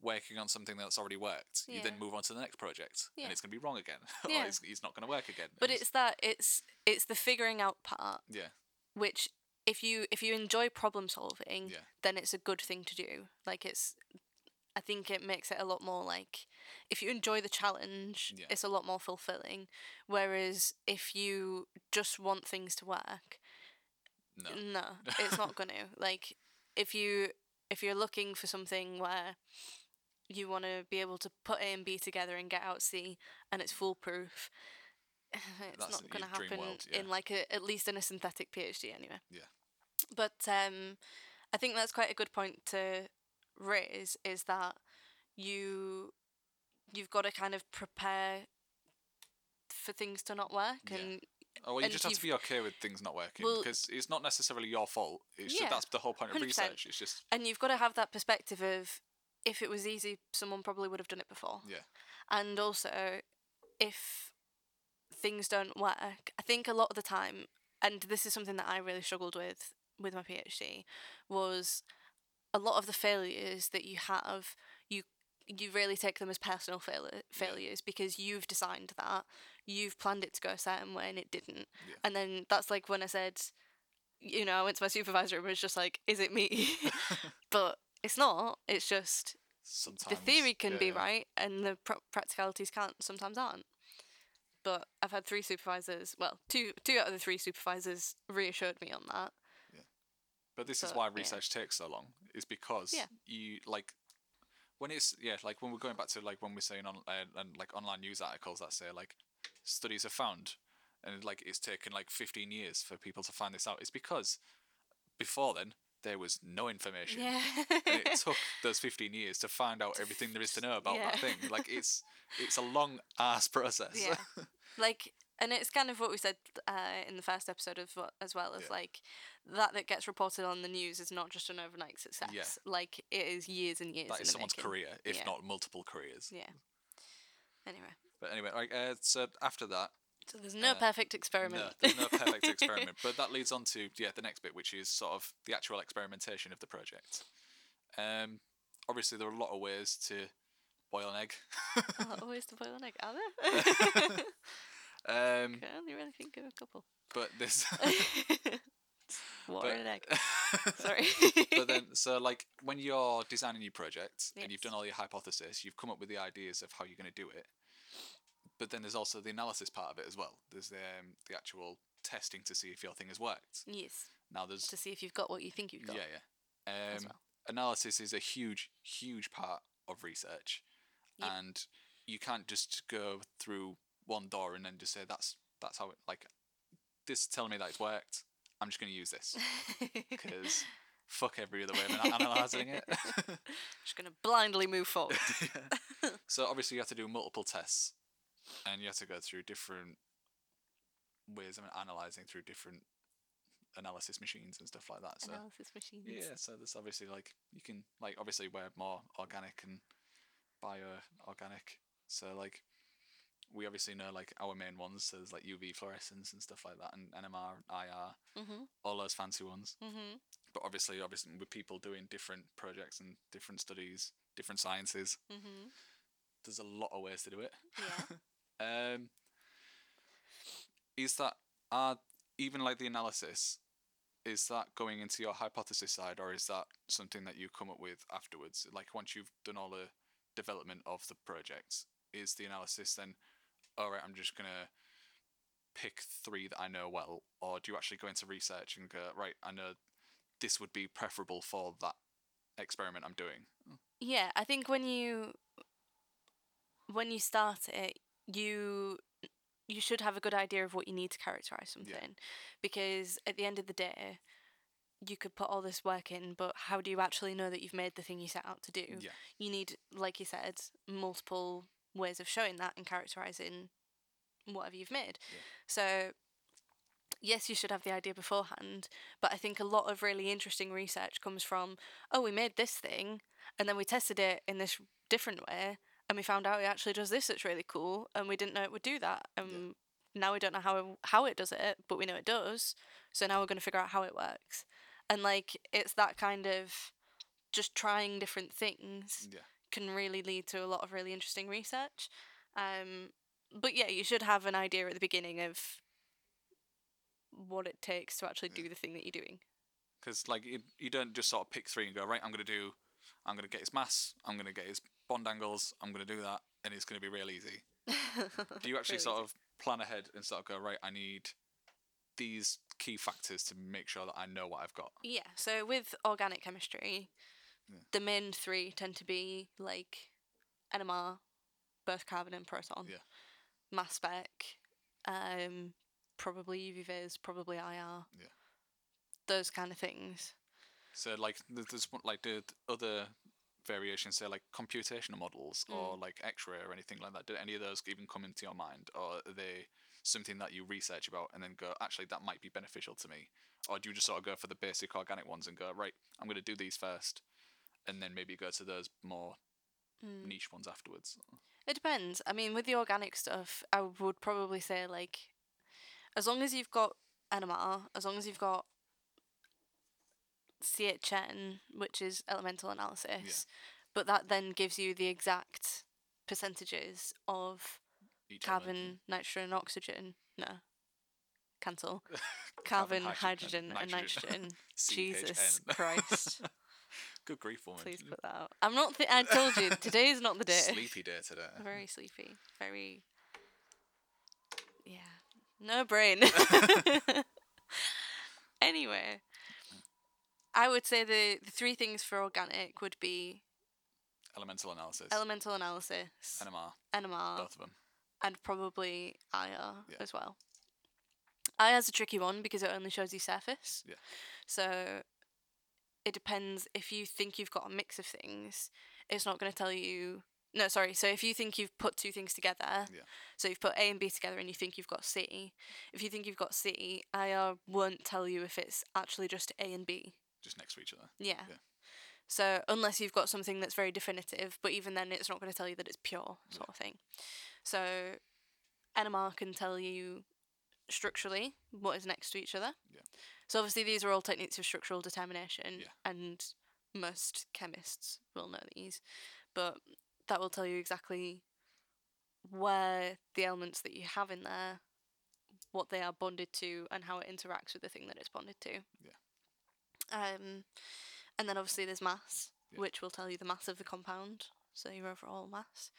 working on something that's already worked. You then move on to the next project, Yeah. and it's gonna be wrong again, Yeah. or it's, it's not gonna work again. but and it's that it's it's the figuring out part yeah, which if you if you enjoy problem solving Yeah. then it's a good thing to do like it's i think it makes it a lot more like if you enjoy the challenge Yeah. it's a lot more fulfilling whereas if you just want things to work no, no it's not going to like if you if you're looking for something where you want to be able to put A and B together and get out C, and it's foolproof. It's That's not going to happen world, yeah. in like a, at least in a synthetic PhD anyway. Yeah. But um, I think that's quite a good point to raise is that you you've got to kind of prepare for things to not work Yeah. and Oh, well, you just have to be okay with things not working Well- because it's not necessarily your fault. It's just, Yeah, that's the whole point of 100%. research. It's just and you've got to have that perspective of if it was easy someone probably would have done it before yeah, and also if things don't work i think a lot of the time and this is something that i really struggled with with my phd was a lot of the failures that you have you you really take them as personal fail- failures because you've designed that you've planned it to go a certain way and it didn't Yeah. and then that's like when i said you know i went to my supervisor and was just like is it me but it's not it's just sometimes the theory can be yeah. right and the pr- practicalities can't sometimes aren't but i've had three supervisors well two two out of the three supervisors reassured me on that But this is why yeah. research takes so long. Is because Yeah. you like when it's yeah like when we're going back to like when we're saying on uh, and like online news articles that say like studies have found and like it's taken like 15 years for people to find this out. It's because before then there was no information. yeah and it took those 15 years to find out everything there is to know about that Yeah. thing like it's it's a long ass process Yeah. like and it's kind of what we said uh, in the first episode of what- as well as Yeah. like that that gets reported on the news is not just an overnight success Yeah. like it is years and years that is someone's making. career if Yeah. not multiple careers yeah anyway but anyway like uh, so after that so there's no Uh, perfect experiment. no there's no perfect experiment. But that leads on to yeah the next bit which is sort of the actual experimentation of the project. Um obviously there are a lot of ways to boil an egg. Oh, always the boil an egg are there? Um can only really think of a couple. but this Water but- an egg. Sorry. but then so like when you're designing your project and you've done all your hypothesis you've come up with the ideas of how you're going to do it but then there's also the analysis part of it as well there's the, um, the actual testing to see if your thing has worked yes. now there's To see if you've got what you think you've got. yeah yeah um, well. analysis is a huge huge part of research Yep. and you can't just go through one door and then just say that's that's how it like this telling me that it's worked i'm just going to use this because fuck every other way of ana- analysing it Just gonna blindly move forward. Yeah. so obviously you have to do multiple tests and you have to go through different ways of analyzing through different analysis machines and stuff like that so Analysis machines. yeah so there's obviously like you can like obviously we're more organic and bio organic so like we obviously know like our main ones so there's like uv fluorescence and stuff like that and nmr ir Mhm. all those fancy ones Mhm. but obviously obviously with people doing different projects and different studies different sciences Mhm. there's a lot of ways to do it Yeah. um is that are even like the analysis is that going into your hypothesis side or is that something that you come up with afterwards? Like once you've done all the development of the project is the analysis then all right i'm just to pick three that i know well or do you actually go into research and go right i know this would be preferable for that experiment i'm doing Yeah, I think when you when you start it, you you should have a good idea of what you need to characterize something, because at the end of the day, you could put all this work in, but how do you actually know that you've made the thing you set out to do? yeah You need, like you said, multiple ways of showing that and characterizing whatever you've made. Yeah. So. Yes, you should have the idea beforehand, but I think a lot of really interesting research comes from, oh, we made this thing, and then we tested it in this different way and we found out it actually does this It's really cool and we didn't know it would do that and now we don't know how how it does it but we know it does so now we're going to figure out how it works. And like it's that kind of just trying different things yeah. can really lead to a lot of really interesting research um but yeah you should have an idea at the beginning of what it takes to actually do the thing that you're doing. Because like you, you don't just sort of pick three and go right i'm going to do i'm going to get his mass i'm going to get his bond angles i'm going to do that and it's going to be real easy do you actually Really sort of plan ahead and sort of go right i need these key factors to make sure that I know what I've got. Yeah. So with organic chemistry, Yeah. the main three tend to be like NMR, birth carbon and proton. Yeah. Mass spec, um, probably UV vis, probably IR. Yeah. Those kind of things. So like there's one- like the other variations, say like computational models or Mm. like X-ray or anything like that. Did any of those even come into your mind, or are they something that you research about and then go, actually that might be beneficial to me, or do you just sort of go for the basic organic ones and go, right, I'm going to do these first, and then maybe go to those more Mm. niche ones afterwards? It depends. I mean, with the organic stuff, I would probably say like, as long as you've got NMR, as long as you've got CHN, which is elemental analysis, but that then gives you the exact percentages of Each carbon, element. nitrogen, and oxygen. No, cancel. Carbon, Carbon, hydrogen, hydrogen, and nitrogen. nitrogen. Jesus Christ! Good grief, woman. Please put that out. I'm not. Th- I told you today is not the day. Sleepy day today. Very sleepy. Very. Yeah. No brain. anyway, I would say the, the three things for organic would be Elemental analysis. elemental analysis, NMR. NMR, Both of them. and probably IR Yeah. as well. IR is a tricky one because it only shows you surface. Yeah. So it depends if you think you've got a mix of things, it's not going to tell you. No, sorry. So if you think you've put two things together, Yeah. so you've put A and B together and you think you've got C, if you think you've got C, IR won't tell you if it's actually just A and B. Just next to each other. Yeah. Yeah. So unless you've got something that's very definitive, but even then it's not going to tell you that it's pure sort of thing. So NMR can tell you structurally what is next to each other. Yeah. So obviously these are all techniques of structural determination Yeah. and most chemists will know these. But that will tell you exactly where the elements that you have in there what they are bonded to and how it interacts with the thing that it's bonded to. Yeah. Um and then obviously there's mass, Yeah. which will tell you the mass of the compound, so your overall mass,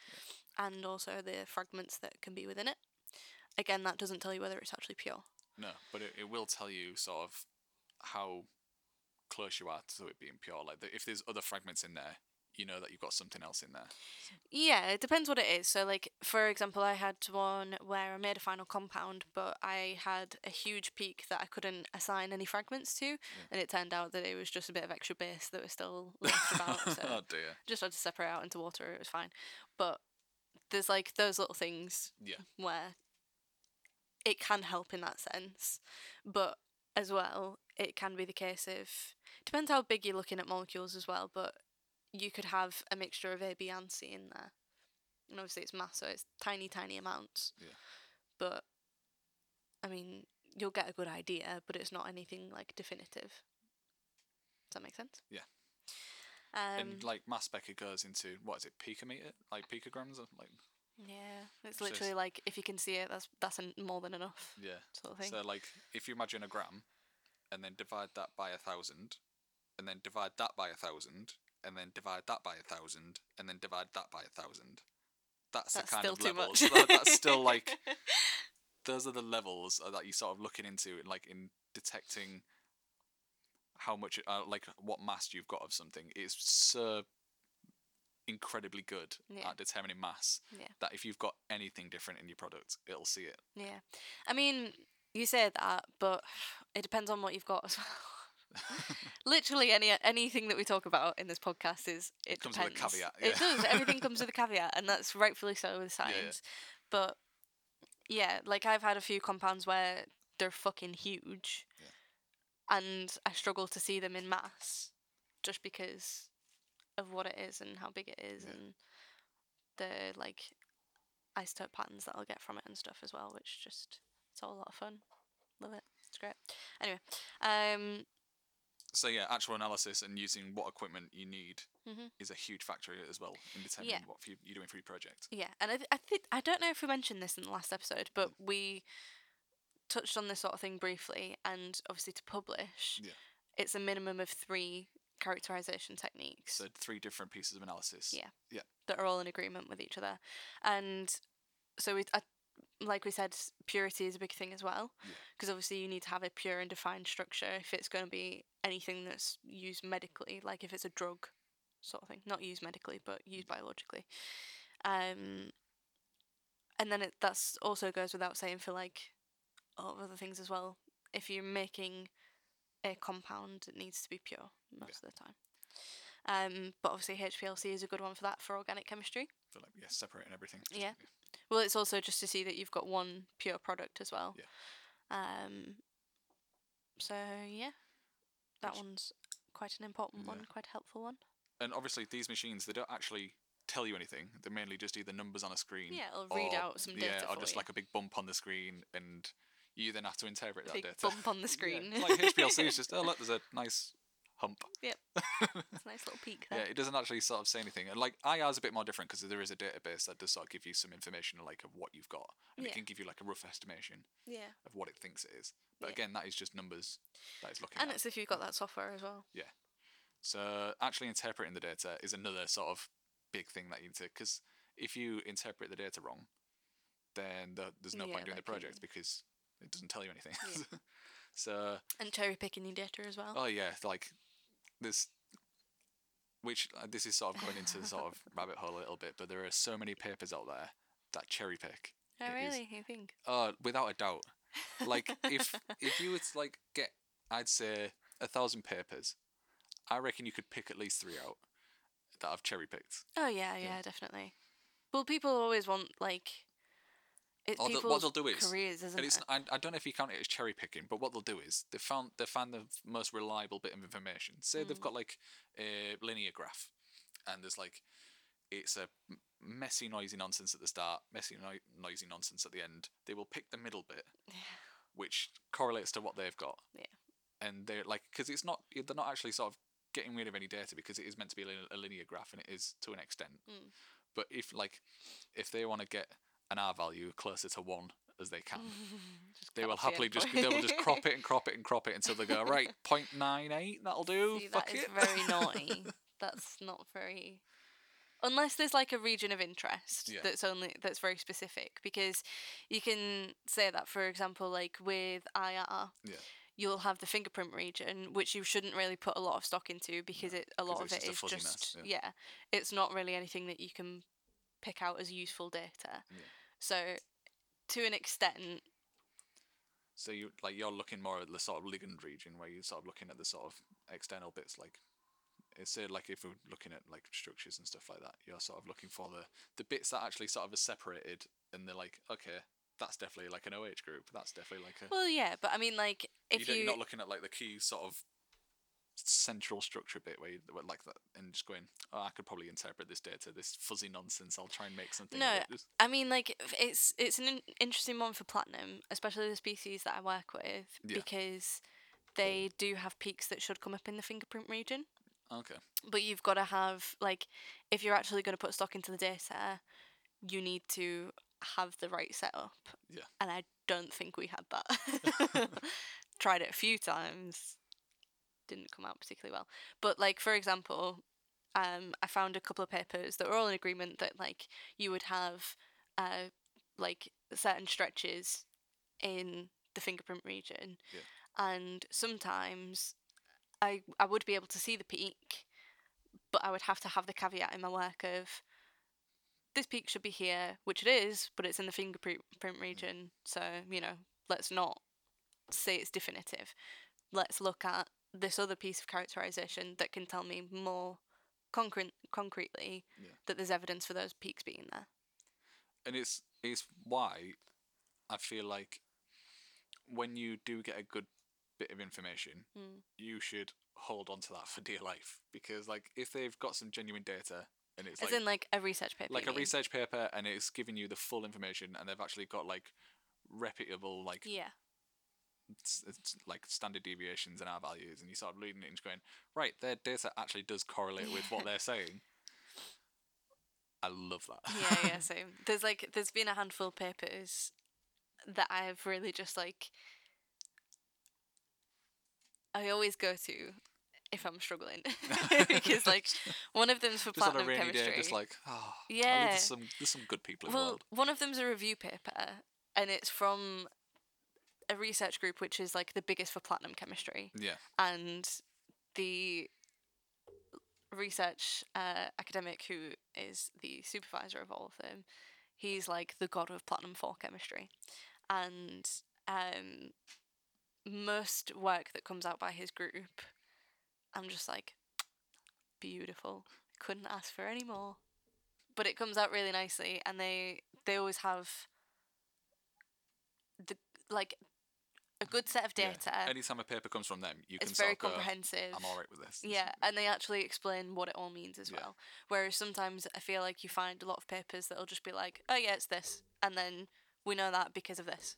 and also the fragments that can be within it. Again, that doesn't tell you whether it's actually pure. No, but it, it will tell you sort of how close you are to it being pure. Like the, if there's other fragments in there, you know that you've got something else in there. Yeah, it depends what it is. So, like for example, I had one where I made a final compound, but I had a huge peak that I couldn't assign any fragments to, and it turned out that it was just a bit of extra base that was still oh, left about. So oh dear. just had to separate out into water. It was fine, but there's like those little things Yeah. where it can help in that sense, but as well, it can be the case of depends how big you're looking at molecules as well, but you could have a mixture of A, B, and C in there, and obviously it's mass, so it's tiny, tiny amounts. Yeah. But I mean, you'll get a good idea, but it's not anything like definitive. Does that make sense? Yeah. Um, and like mass spec, it goes into what is it, picometer, like picograms, or like yeah, it's so literally like if you can see it, that's that's more than enough yeah. sort of thing. So like if you imagine a gram, and then divide that by a thousand, and then divide that by a thousand, and then divide that by a thousand, and then divide that by a thousand. That's, that's the kind still of too levels. much. that- that's still like those are the levels uh, that you're sort of looking into, in, like in detecting how much, uh, like what mass you've got of something. It's so incredibly good Yeah. at determining mass Yeah. that if you've got anything different in your product, it'll see it. Yeah, I mean, you say that, but it depends on what you've got as well. Literally, any anything that we talk about in this podcast is it Comes with a depends. caveat, It does. Everything comes with a caveat, and that's rightfully so with Yeah, yeah. science. But yeah, like I've had a few compounds where they're fucking huge, and I struggle to see them in mass, just because of what it is and how big it is, Yeah. and the like isotope patterns that I'll get from it and stuff as well, which just it's all a lot of fun. Love it. It's great. Anyway, um, So yeah, actual analysis and using what equipment you need Mhm. is a huge factor as well in determining Yeah. what you, you're doing for your project. yeah, and I, th- I think I don't know if we mentioned this in the last episode, but we touched on this sort of thing briefly, and obviously to publish, Yeah. it's a minimum of three characterization techniques So three different pieces of analysis. Yeah. Yeah. that are all in agreement with each other, and so we I like we said, purity is a big thing as well. Yeah. Because obviously you need to have a pure and defined structure if it's going to be anything that's used medically, like if it's a drug sort of thing, not used medically but used biologically. Um, and then it that's also goes without saying for like all other things as well. If you're making a compound, it needs to be pure most of the time. Um, but obviously HPLC is a good one for that for organic chemistry. For like yeah, separating everything. Yeah. Well, it's also just to see that you've got one pure product as well. Yeah. Um. So yeah, that Which- one's quite an important Yeah. one, quite a helpful one. And obviously these machines they don't actually tell you anything. They're mainly just either numbers on a screen. Yeah, it'll read out some data Yeah, or just you. like a big bump on the screen, and you then have to interpret that Big data. bump on the screen. it's like HPLC is just oh look, there's a nice hump. Yep. It's a nice little peak Yeah, it doesn't actually sort of say anything. And like IR is a bit more different because there is a database that does sort of give you some information like of what you've got, and Yeah. it can give you like a rough estimation Yeah. of what it thinks it is. But Yeah. again, that is just numbers that it's looking And at. it's if you've got that software as well. Yeah. So actually interpreting the data is another sort of big thing that you need to because if you interpret the data wrong, then the, there's no Yeah, point doing the that can- project because it doesn't tell you anything. Yeah. so And cherry picking your data as well. oh yeah, like this. Which uh, this is sort of going into the sort of rabbit hole a little bit, but there are so many papers out there that cherry pick. oh, it is- really? You think? Uh, without a doubt. Like if if you would like get, I'd say a thousand papers, I reckon you could pick at least three out that I've cherry picked. Oh yeah, yeah, Yeah. definitely. Well, people always want like. It's Or they'll- people's what they'll do is- careers, isn't And it's it? I, I don't know if you count it as cherry picking, but what they'll do is they found they found the most reliable bit of information. Say they've Mm. got like a linear graph, and there's like it's a messy, noisy nonsense at the start, messy, no- noisy nonsense at the end. They will pick the middle bit, which correlates to what they've got. Yeah. And they're like, because it's not they're not actually sort of getting rid of any data because it is meant to be a, a linear graph and it is to an extent. Mm. But if like if they want to get an R value closer to one as they can, they will happily just they will just crop it and crop it and crop it until they go right 0.98 that'll do See, fuck that is it very naughty. That's not very. Unless there's like a region of interest Yeah. that's only that's very specific, because you can say that, for example, like with IR, Yeah. you'll have the fingerprint region, which you shouldn't really put a lot of stock into because it a lot of just a is fuzzy just mess, yeah. it's not really anything that you can pick out as useful data. Yeah. So, to an extent, so you like you're looking more at the sort of ligand region where you're sort of looking at the sort of external bits like it's say like if we're looking at like structures and stuff like that you're sort of looking for the the bits that actually sort of are separated and they're like okay that's definitely like an OH group that's definitely like a well, yeah, but I mean, like if you, you're not looking at like the key sort of central structure bit where you like that and just going oh I could probably interpret this data this fuzzy nonsense I'll try and make something No, I mean, like it's it's an in- interesting one for platinum, especially the species that I work with, Yeah. because they do have peaks that should come up in the fingerprint region. okay But you've got to have like, if you're actually going to put stock into the data, you need to have the right setup. Yeah. And I don't think we had that. Tried it a few times, didn't come out particularly well. But like for example, um, I found a couple of papers that were all in agreement that like you would have uh, like certain stretches in the fingerprint region, Yeah. and sometimes I I would be able to see the peak, but I would have to have the caveat in my work of this peak should be here, which it is, but it's in the fingerprint region, so you know let's not say it's definitive. Let's look at this other piece of characterization that can tell me more concrete concretely Yeah. that there's evidence for those peaks being there. and it's it's why I feel like when you do get a good bit of information, Mm. you should hold on to that for dear life because like if they've got some genuine data and it's As like in like a research paper. like a mean? research paper and it's giving you the full information and they've actually got like reputable like Yeah. It's uh, like standard deviations and our values and you start reading it and going right their data actually does correlate with what they're saying i love that yeah, yeah, same. There's like there's been a handful of papers that I've really just like I always go to if I'm struggling because like one of them's for just on a platinum rainy chemistry. day just like oh Yeah. there's some there's some good people in the well, world one of them's a review paper and it's from a research group which is like the biggest for platinum chemistry, Yeah. and the research uh, academic who is the supervisor of all of them, he's like the god of platinum four chemistry, and um, most work that comes out by his group, I'm just like, beautiful. Couldn't ask for any more. But it comes out really nicely, and they they always have the like good set of Yeah. data. Anytime a paper comes from them, you can it's very sort of go, comprehensive. I'm all right with this. This Yeah, and they actually explain what it all means as Yeah. well. Whereas sometimes I feel like you find a lot of papers that'll just be like, oh yeah, it's this, and then we know that because of this.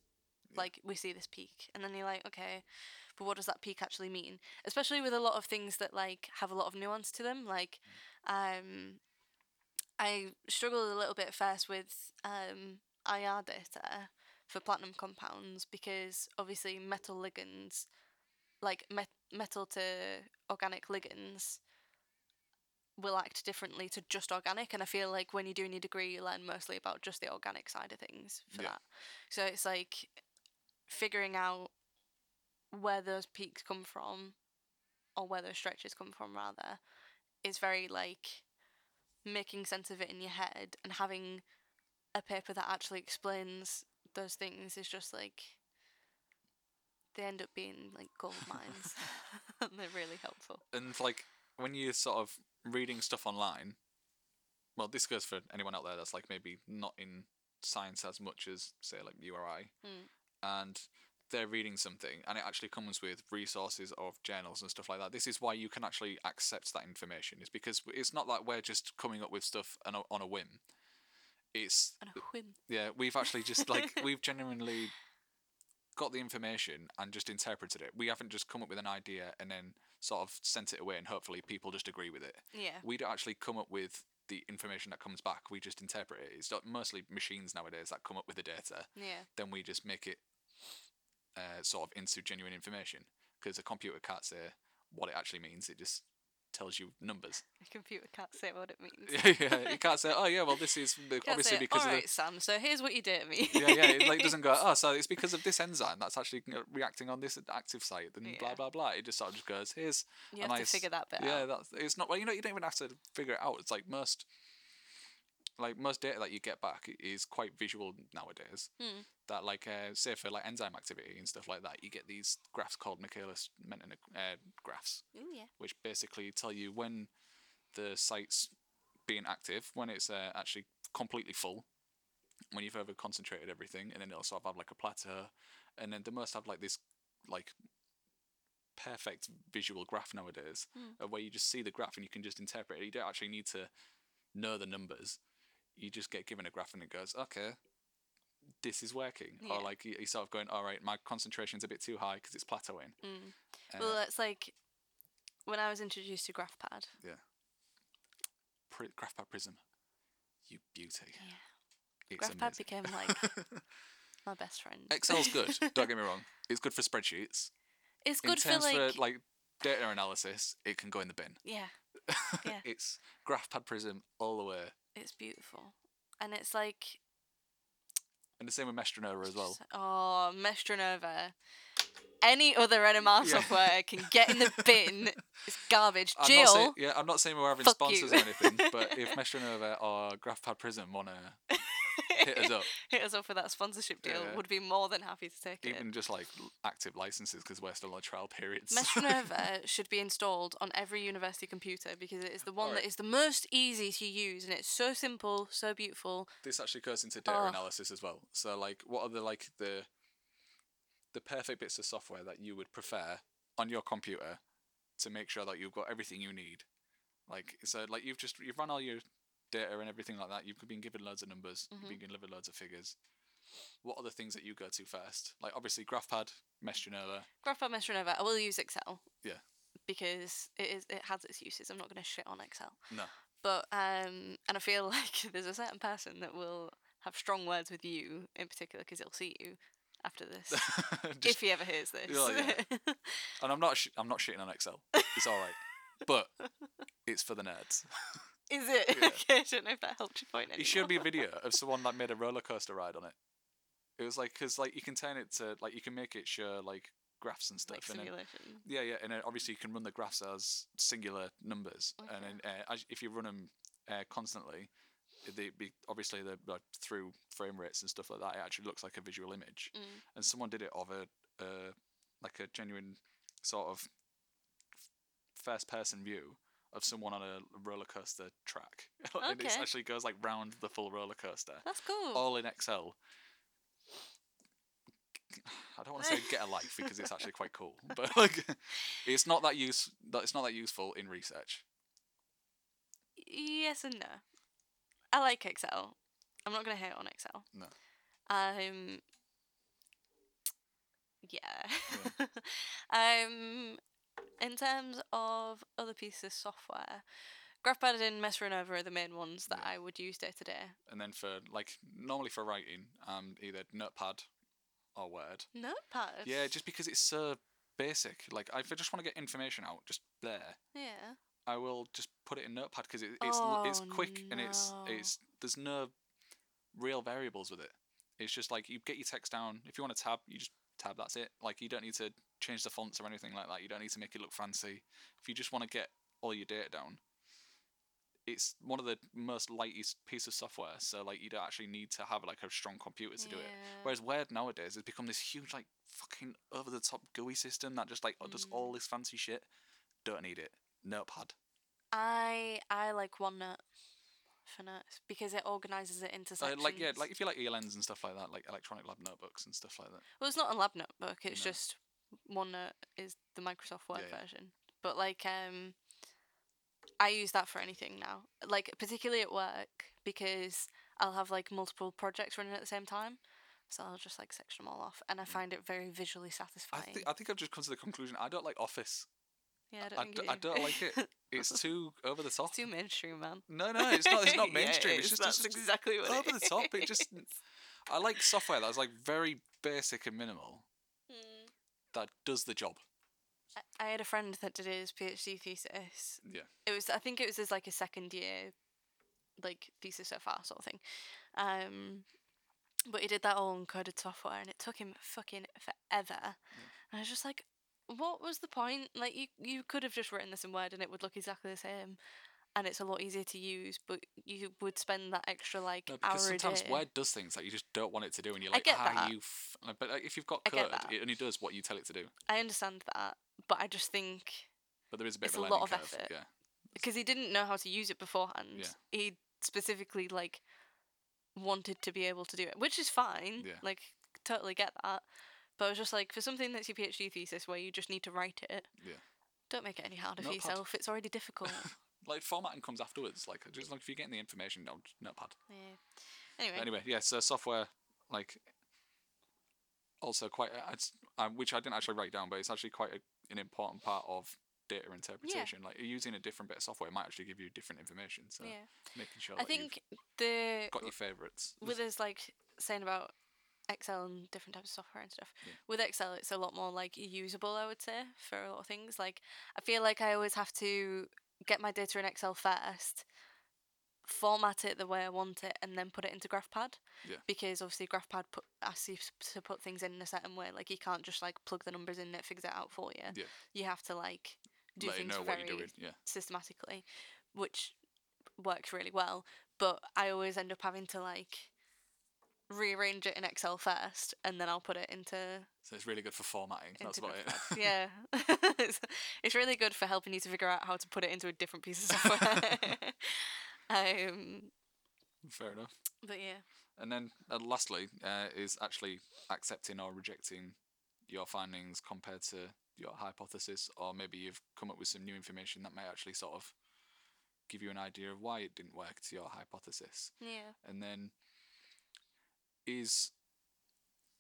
Yeah. Like we see this peak, and then you're like, okay, but what does that peak actually mean? Especially with a lot of things that like have a lot of nuance to them. Like, um, I struggled a little bit first with um IR data for platinum compounds because obviously metal ligands, like met- metal to organic ligands, will act differently to just organic. And I feel like when you're doing your degree, you learn mostly about just the organic side of things for Yeah. that. So it's like figuring out where those peaks come from, or where those stretches come from, rather, is very like making sense of it in your head and having a paper that actually explains those things is just like they end up being like gold mines and they're really helpful and like when you're sort of reading stuff online, well, this goes for anyone out there that's like maybe not in science as much as say like you or I, Mm. and they're reading something and it actually comes with resources of journals and stuff like that. This is why you can actually accept that information. Is because it's not like we're just coming up with stuff on a, on a whim. It's and a whim yeah, we've actually just like we've genuinely got the information and just interpreted it. We haven't just come up with an idea and then sort of sent it away and hopefully people just agree with it. yeah We don't actually come up with the information that comes back. We just interpret it. It's mostly machines nowadays that come up with the data. yeah Then we just make it uh, sort of into genuine information because a computer can't say what it actually means. It just tells you numbers. the computer can't say what it means yeah, yeah. It can't say, oh yeah, well this is obviously say, because of the Sam, so here's what you did to me. yeah, yeah. It like doesn't go. Oh, so it's because of this enzyme that's actually reacting on this active site, and blah Yeah. blah blah. It just sort of just goes. Here's you have nice- to figure that bit yeah. out. That's it's not well. You know, you don't even have to figure it out. It's like most, like most data that you get back is quite visual nowadays. Hmm. That like uh, say for like enzyme activity and stuff like that, you get these graphs called Michaelis Menten uh, graphs, Ooh, yeah. which basically tell you when the site's being active, when it's uh, actually completely full, when you've over concentrated everything, and then it'll sort of have like a plateau, and then they must have like this like perfect visual graph nowadays, Hmm. where you just see the graph and you can just interpret it. You don't actually need to know the numbers. You just get given a graph and it goes, okay, this is working. Yeah. Or like you, sort of going, all right, my concentration's a bit too high because it's plateauing. Mm. Uh, well, it's like when I was introduced to GraphPad. Yeah. Pri- GraphPad Prism, you beauty. Yeah. It's GraphPad amazing. became like my best friend. Excel's good. Don't get me wrong. It's good for spreadsheets. It's good for like, for like data analysis, it can go in the bin. yeah, Yeah. it's GraphPad Prism all the way, it's beautiful, and it's like and the same with MestReNova as well. oh, MestReNova. Any other NMR Yeah. software can get in the bin. It's garbage. I'm Jill, not saying, yeah, I'm not saying we're having sponsors you. or anything, but if MestReNova or GraphPad Prism wanna hit us up, hit us up for that sponsorship deal. Yeah. Would be more than happy to take it. even just like active licenses because we're still on trial periods. MestReNova uh, should be installed on every university computer because it is the one that Alright. is the most easy to use and it's so simple, so beautiful. this actually goes into data Oh. analysis as well. So like what are the like the the perfect bits of software that you would prefer on your computer to make sure that you've got everything you need? Like so like you've just you've run all your data and everything like that, you've been given loads of numbers, Mhm. you've been given loads of figures. What are the things that you go to first? Like obviously GraphPad, MestReNova. GraphPad MestReNova, I will use Excel. Yeah. Because it is it has its uses. I'm not going to shit on Excel. No. But um, and I feel like there's a certain person that will have strong words with you in particular because he'll see you after this. Just- if he ever hears this. Oh, yeah. and I'm not sh- I'm not shitting on Excel. It's all right. But it's for the nerds. Is it? Yeah. okay, I don't know if that helped your point anymore. It showed me a video of someone that made a roller coaster ride on it. It was like because like you can turn it to like you can make it show like graphs and stuff, like and then yeah, yeah, and then obviously you can run the graphs as singular numbers, and then uh, if you run them uh, constantly, they be obviously the like, through frame rates and stuff like that. It actually looks like a visual image, Mm. and someone did it of a uh, like a genuine sort of first person view of someone on a roller coaster track, and it actually goes like round the full roller coaster, That's cool. all in Excel. I don't want to say get a life because it's actually quite cool, but like, it's not that use. that It's not that useful in research. Yes and no. I like Excel. I'm not gonna hate on Excel. No. Um. Yeah. um. In terms of other pieces of software, GraphPad and MestReNova are the main ones that Yeah. I would use day to day. And then for like normally for writing, um, either Notepad or Word. Notepad. Yeah, just because it's so basic. Like if I just want to get information out, just there, Yeah. I will just put it in Notepad because it, it's l- it's Oh, quick and it's it's there's no real variables with it. It's just like you get your text down. If you want to tab, you just tab. That's it. Like you don't need to change the fonts or anything like that. You don't need to make it look fancy. If you just want to get all your data down, it's one of the most lightest piece of software. So like you don't actually need to have like a strong computer to do it. Whereas Word nowadays has become this huge like fucking over the top GUI system that just like does Mm. all this fancy shit. Don't need it. Notepad. I I like OneNote for notes because it organizes it into Uh, like yeah, like if you like ELNs and stuff like that, like electronic lab notebooks and stuff like that. Well, it's not a lab notebook. It's No. just OneNote is the Microsoft Word Yeah, yeah. version. But like, um, I use that for anything now. Like particularly at work because I'll have like multiple projects running at the same time. So I'll just like section them all off, and I find it very visually Mm. I satisfying. think I think I've just come to the conclusion I don't like Office. yeah, I don't I, think d- you I do. don't like it. It's too over the top. It's too mainstream, man. No, no, it's not. It's not mainstream. it it's is, just, just exactly what over the top. It just. I like software that's like very basic and minimal Mm. That does the job. I- had a friend that did his PhD thesis. Yeah. It was I think it was his like a second year like thesis so far sort of thing. Um but he did that all in coded software and it took him fucking forever. And I was just like, what was the point? Like you you could have just written this in Word and it would look exactly the same. And it's a lot easier to use, but you would spend that extra like No, hour because a sometimes day. Word does things that you just don't want it to do, and you're like, get ah, you. F-. But like, if you've got code, it only does what you tell it to do. I understand that, but I just think But there is a bit It's of a, a lot of curve. effort. Yeah. because he didn't know how to use it beforehand. Yeah. He specifically like wanted to be able to do it, which is fine. Yeah. Like totally get that. But I was just like, for something that's your PhD thesis where you just need to write it, Yeah. don't make it any harder for yourself. It's already difficult. Like formatting comes afterwards. Like just like if you're getting the information just Notepad. yeah. Anyway, But anyway, yeah. So software, like, also quite, it's, um, which I didn't actually write down, but it's actually quite a, an important part of data interpretation. Yeah. Like using a different bit of software might actually give you different information. So yeah. making sure I that you've think the got your favourites. with us like saying about Excel and different types of software and stuff. Yeah. With Excel, it's a lot more like usable, I would say, for a lot of things. Like I feel like I always have to get my data in Excel first, format it the way I want it, and then put it into GraphPad. Yeah. Because obviously GraphPad put asks you to put things in a certain way. Like you can't just like plug the numbers in and it figures it out for you. Yeah. You have to like do let things very what you're doing. Yeah. systematically, which works really well. But I always end up having to like rearrange it in Excel first, and then I'll put it into So it's really good for formatting. That's about it. Yeah, it's, it's really good for helping you to figure out how to put it into a different piece of software. um, Fair enough. but yeah, And then uh, lastly uh, is actually accepting or rejecting your findings compared to your hypothesis, or maybe you've come up with some new information that may actually sort of give you an idea of why it didn't work to your hypothesis. yeah, And then is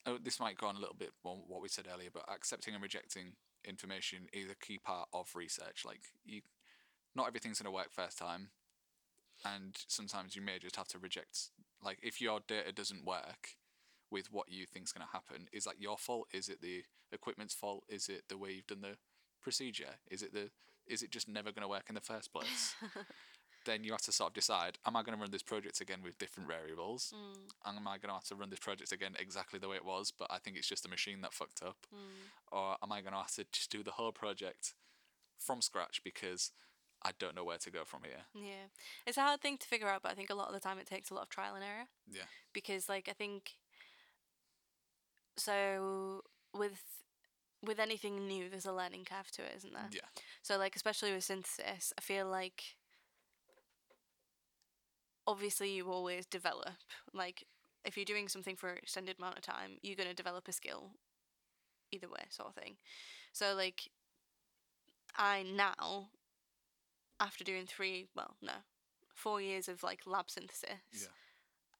oh, this might go on a little bit more what we said earlier, but accepting and rejecting information is a key part of research. Like you, not everything's going to work first time, and sometimes you may just have to reject. Like if your data doesn't work with what you think's going to happen, is that your fault? Is it the equipment's fault? Is it the way you've done the procedure? Is it the is it just never going to work in the first place? then you have to sort of decide: Am I going to run this project again with different variables? Mm, am I going to have to run this project again exactly the way it was, but I think it's just a machine that fucked up? mm. Or am I going to have to just do the whole project from scratch because I don't know where to go from here? Yeah, it's a hard thing to figure out, but I think a lot of the time it takes a lot of trial and error. Yeah. Because like I think, so with with anything new, there's a learning curve to it, isn't there? Yeah. So like especially with synthesis, I feel like obviously you always develop. Like if you're doing something for an extended amount of time, you're gonna develop a skill either way, sort of thing. So like I now after doing three well, no. Four years of like lab synthesis. Yeah.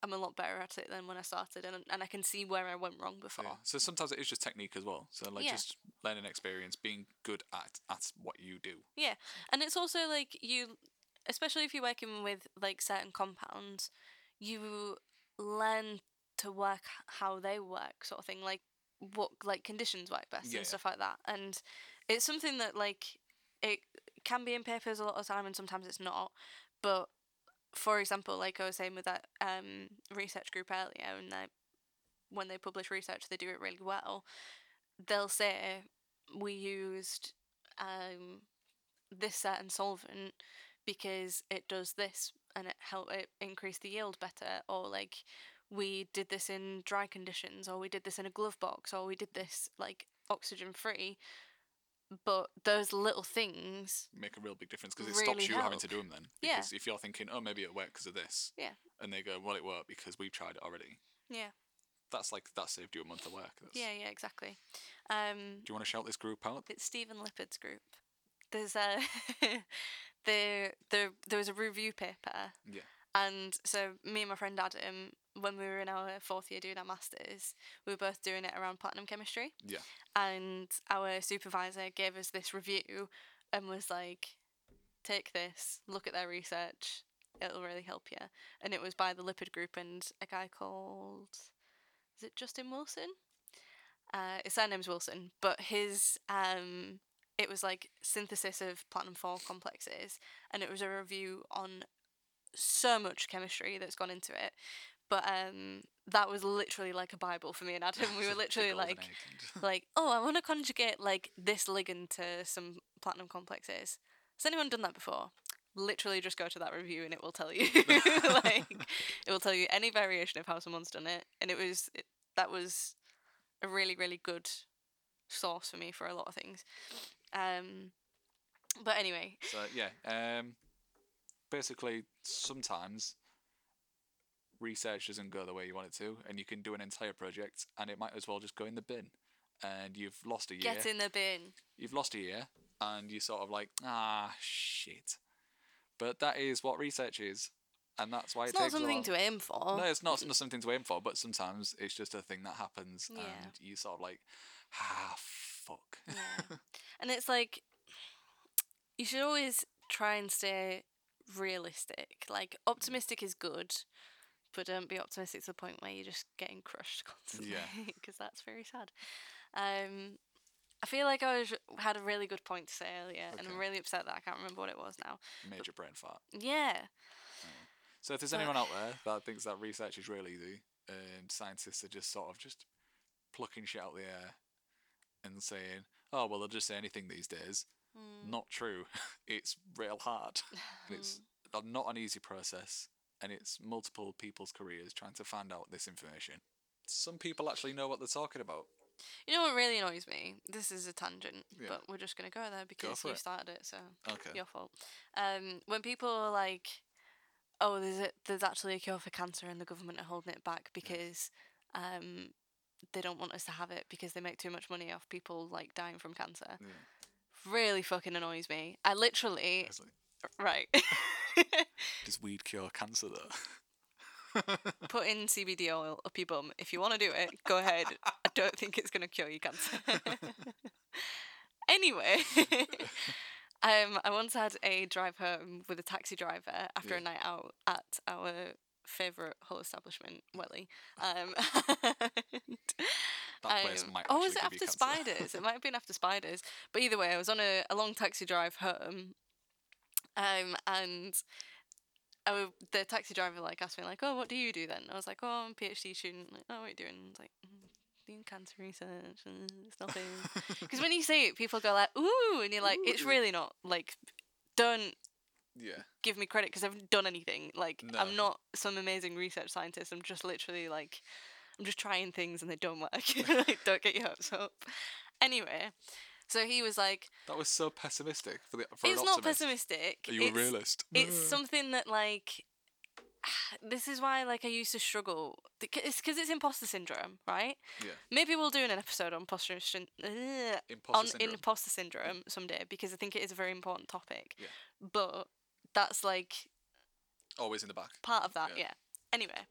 I'm a lot better at it than when I started and and I can see where I went wrong before. Yeah. So sometimes it is just technique as well. So like Yeah. just learning experience, being good at at what you do. Yeah. And it's also like you, especially if you're working with like certain compounds, you learn to work how they work, sort of thing. Like what like conditions work best Yeah, and stuff like that. And it's something that like it can be in papers a lot of time, and sometimes it's not. But for example, like I was saying with that um, research group earlier, and they when they publish research, they do it really well. They'll say we used um, this certain solvent because it does this and it help it increase the yield better or like we did this in dry conditions or we did this in a glove box or we did this like oxygen free but those little things Make a real big difference because it Really stops you having to do them then. Yeah. Because if you're thinking, oh, maybe it worked because of this. Yeah. And they go, well, it worked because we've tried it already. yeah That's like that saved you a month of work. That's, yeah yeah exactly um Do you want to shout this group out? it's Stephen Lippard's group there's a there there there was a review paper Yeah. And so me and my friend Adam, when we were in our fourth year doing our masters, we were both doing it around platinum chemistry. Yeah. And our supervisor gave us this review and was like, "Take this, look at their research. It'll really help you." And it was by the Lippard group and a guy called, is it Justin Wilson? Uh, his surname's Wilson, but his um, it was like synthesis of platinum four complexes, and it was a review on so much chemistry that's gone into it. But um, that was literally like a bible for me and Adam. We were literally like, like, oh, I want to conjugate like this ligand to some platinum complexes. Has anyone done that before? Literally, just go to that review and it will tell you. like, it will tell you any variation of how someone's done it, and it was it, that was a really really good source for me for a lot of things. Um, but anyway, so yeah, um, basically sometimes research doesn't go the way you want it to, and you can do an entire project, and it might as well just go in the bin, and you've lost a year. get in the bin. You've lost a year, and you're sort of like, ah, shit. But that is what research is, and that's why It's it not something to aim for. No, it's not, not something to aim for, but sometimes it's just a thing that happens, Yeah. and you sort of like, ah, fuck. Yeah. and it's like you should always try and stay realistic. Like optimistic is good, but don't be optimistic to the point where you're just getting crushed constantly. Yeah. because that's very sad. Um, I feel like I was had a really good point to say earlier, and I'm really upset that I can't remember what it was now. Major brain fart. Yeah, So if there's But- anyone out there that thinks that research is really easy, and scientists are just sort of just plucking shit out of the air and saying, "Oh well, they'll just say anything these days," Mm. not true. it's real hard. and it's not an easy process, and it's multiple people's careers trying to find out this information. Some people actually know what they're talking about. You know what really annoys me? This is a tangent, Yeah. but we're just gonna go there because for you it. started it, so Okay. your fault. Um, when people are like, "Oh, there's a, there's actually a cure for cancer," and the government are holding it back because um, they don't want us to have it because they make too much money off people like dying from cancer. Yeah. Really fucking annoys me. I literally right Does weed cure cancer though? put in CBD oil up your bum if you want to do it. Go ahead. I don't think it's gonna cure your cancer. anyway. Um, I once had a drive home with a taxi driver after Yeah. a night out at our favourite whole establishment, Welly. Um, and, That place um, might oh, was it after. Spiders? it might have been after Spiders. But either way, I was on a, a long taxi drive home, um, and I w- the taxi driver like asked me like, "Oh, what do you do then?" I was like, "Oh, I'm a PhD student." Like, "Oh, what are you doing?" I was like, mm, "Doing cancer research. Uh, it's nothing." Because when you say it, people go like, "Ooh," and you're like, "It's really not." Like, don't Yeah. give me credit because I haven't done anything. Like, No. I'm not some amazing research scientist. I'm just literally like, I'm just trying things and they don't work. like, don't get your hopes up. Anyway, so he was like, That was so pessimistic for the for an "It's not pessimistic. Are you it's, a realist? it's mm. something that like this is why like I used to struggle. It's because it's imposter syndrome, right? Yeah. Maybe we'll do an episode on imposter syn- Imposter on syndrome. imposter syndrome someday because I think it is a very important topic. Yeah. But that's like Always in the back. part of that, Yeah. yeah. Anyway,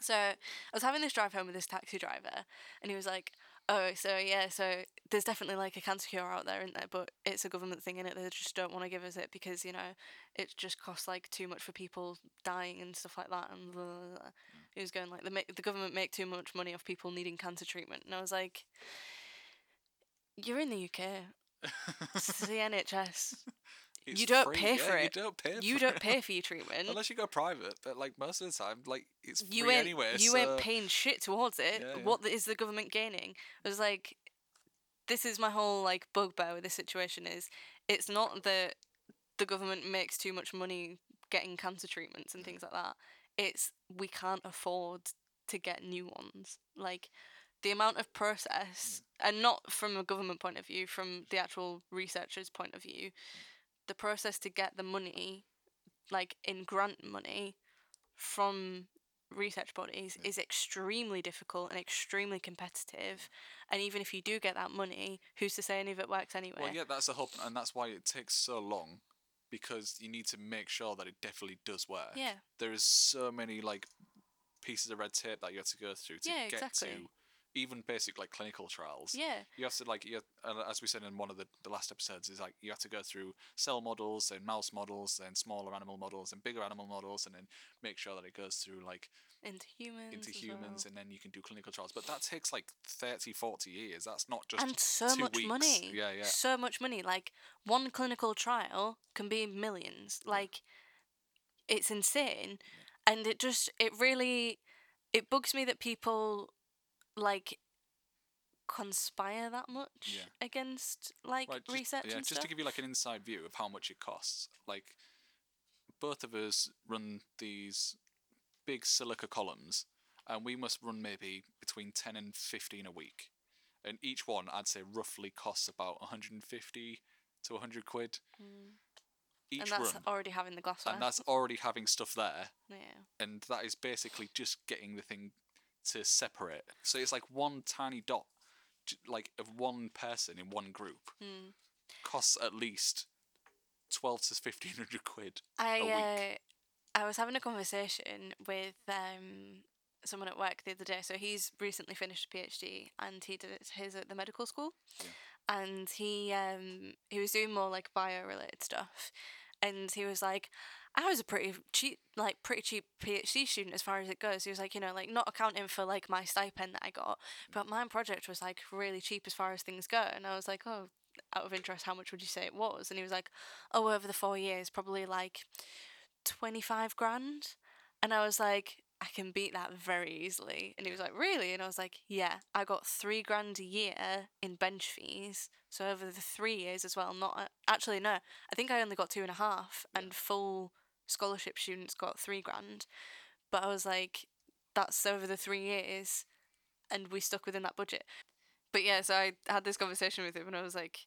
so I was having this drive home with this taxi driver, and he was like, "Oh, so yeah, so there's definitely like a cancer cure out there, isn't there? But it's a government thing, in it. They just don't want to give us it because you know it just costs like too much for people dying and stuff like that." And blah, blah, blah. Mm. he was going like, "The ma- the government make too much money off people needing cancer treatment," and I was like, "You're in the UK." It's the NHS. It's You don't free, pay yeah, for You it. don't pay. You don't it. pay for your treatment. Unless you go private, but like most of the time, like it's free you ain't anyway. you so ain't paying shit towards it. Yeah, yeah. What the, government gaining? I was like, this is my whole like bugbear with this situation is it's not that the government makes too much money getting cancer treatments and mm. things like that. It's we can't afford to get new ones. Like the amount of process, mm. and not from a government point of view, from the actual researcher's point of view, mm. The process to get the money, like in grant money, from research bodies is extremely difficult and extremely competitive. And even if you do get that money, who's to say any of it works anyway? Well, yeah, that's the whole, and that's why it takes so long, because you need to make sure that it definitely does work. Yeah. There is so many like pieces of red tape that you have to go through to Yeah, get exactly. to even basic like clinical trials. Yeah. You have to like you have, as we said in one of the, the last episodes is like you have to go through cell models and mouse models and smaller animal models and bigger animal models and then make sure that it goes through like Into humans. into humans well. and then you can do clinical trials but that takes like 30 40 years that's not just and so much weeks. money. yeah yeah So much money. Like one clinical trial can be millions. Like it's insane. And it just it really it bugs me that people like conspire that much Yeah. against like Right, just, research yeah, and just stuff. to give you like an inside view of how much it costs. Like, both of us run these big silica columns, and we must run maybe between ten and fifteen a week, and each one I'd say roughly costs about one hundred and fifty to hundred quid mm. each and that's run, already having the glassware. and that's already having stuff there, yeah. and that is basically just getting the thing to separate. So it's like one tiny dot, like of one person in one group Mm. costs at least twelve to fifteen hundred quid. I a week. uh, I was having a conversation with um someone at work the other day. So he's recently finished a PhD and he did it his at the medical school. And he um he was doing more like bio related stuff. And he was like I was a pretty cheap like pretty cheap PhD student as far as it goes. He was like, you know, like not accounting for like my stipend that I got, but my project was like really cheap as far as things go. And I was like, Oh, out of interest, how much would you say it was? And he was like, Oh, over the four years, probably like 25 grand. And I was like, I can beat that very easily. And he was like, Really? And I was like, Yeah, I got three grand a year in bench fees. So over the three years as well, not actually, no, I think I only got two and a half, and full scholarship students got three grand. But I was like, That's over the three years. And we stuck within that budget. But yeah, so I had this conversation with him, and I was like,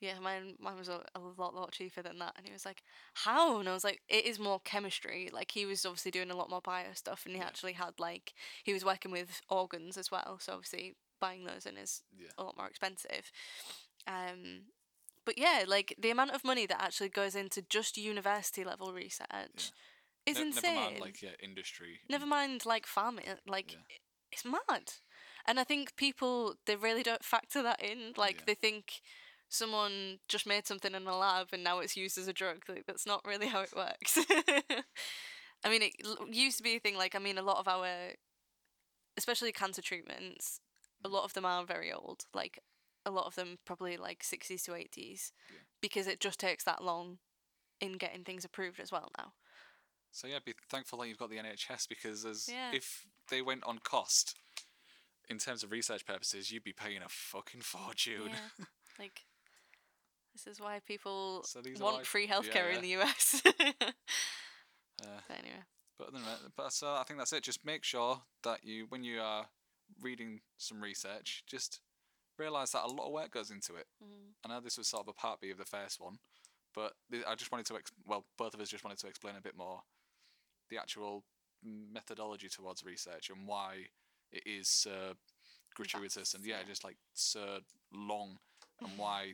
yeah, mine mine was a, a lot lot cheaper than that. And he was like, how? And I was like, it is more chemistry. Like he was obviously doing a lot more bio stuff, and he actually had like he was working with organs as well. So obviously buying those in is Yeah. a lot more expensive. Um, but yeah, like the amount of money that actually goes into just university level research is Ne- insane. Never mind like yeah, industry. Never mind like farming, uh, like Yeah. it's mad. And I think people they really don't factor that in. Like Yeah. they think someone just made something in a lab and now it's used as a drug. Like that's not really how it works. I mean, it used to be a thing. Like I mean, a lot of our, especially cancer treatments, a mm. lot of them are very old. Like a lot of them probably like sixties to eighties, Yeah. because it just takes that long in getting things approved as well now. So yeah, be thankful that you've got the NHS because as Yeah. if they went on cost, in terms of research purposes, you'd be paying a fucking fortune. Yeah. like, this is why people So want free healthcare yeah. in the US. Uh, but anyway. But other than that, but so I think that's it. Just make sure that you, when you are reading some research, just realize that a lot of work goes into it. Mm. I know this was sort of a part B of the first one, but th- I just wanted to, ex- well, both of us just wanted to explain a bit more the actual methodology towards research and why it is so gratuitous Vast, and yeah, yeah. just like so long, and why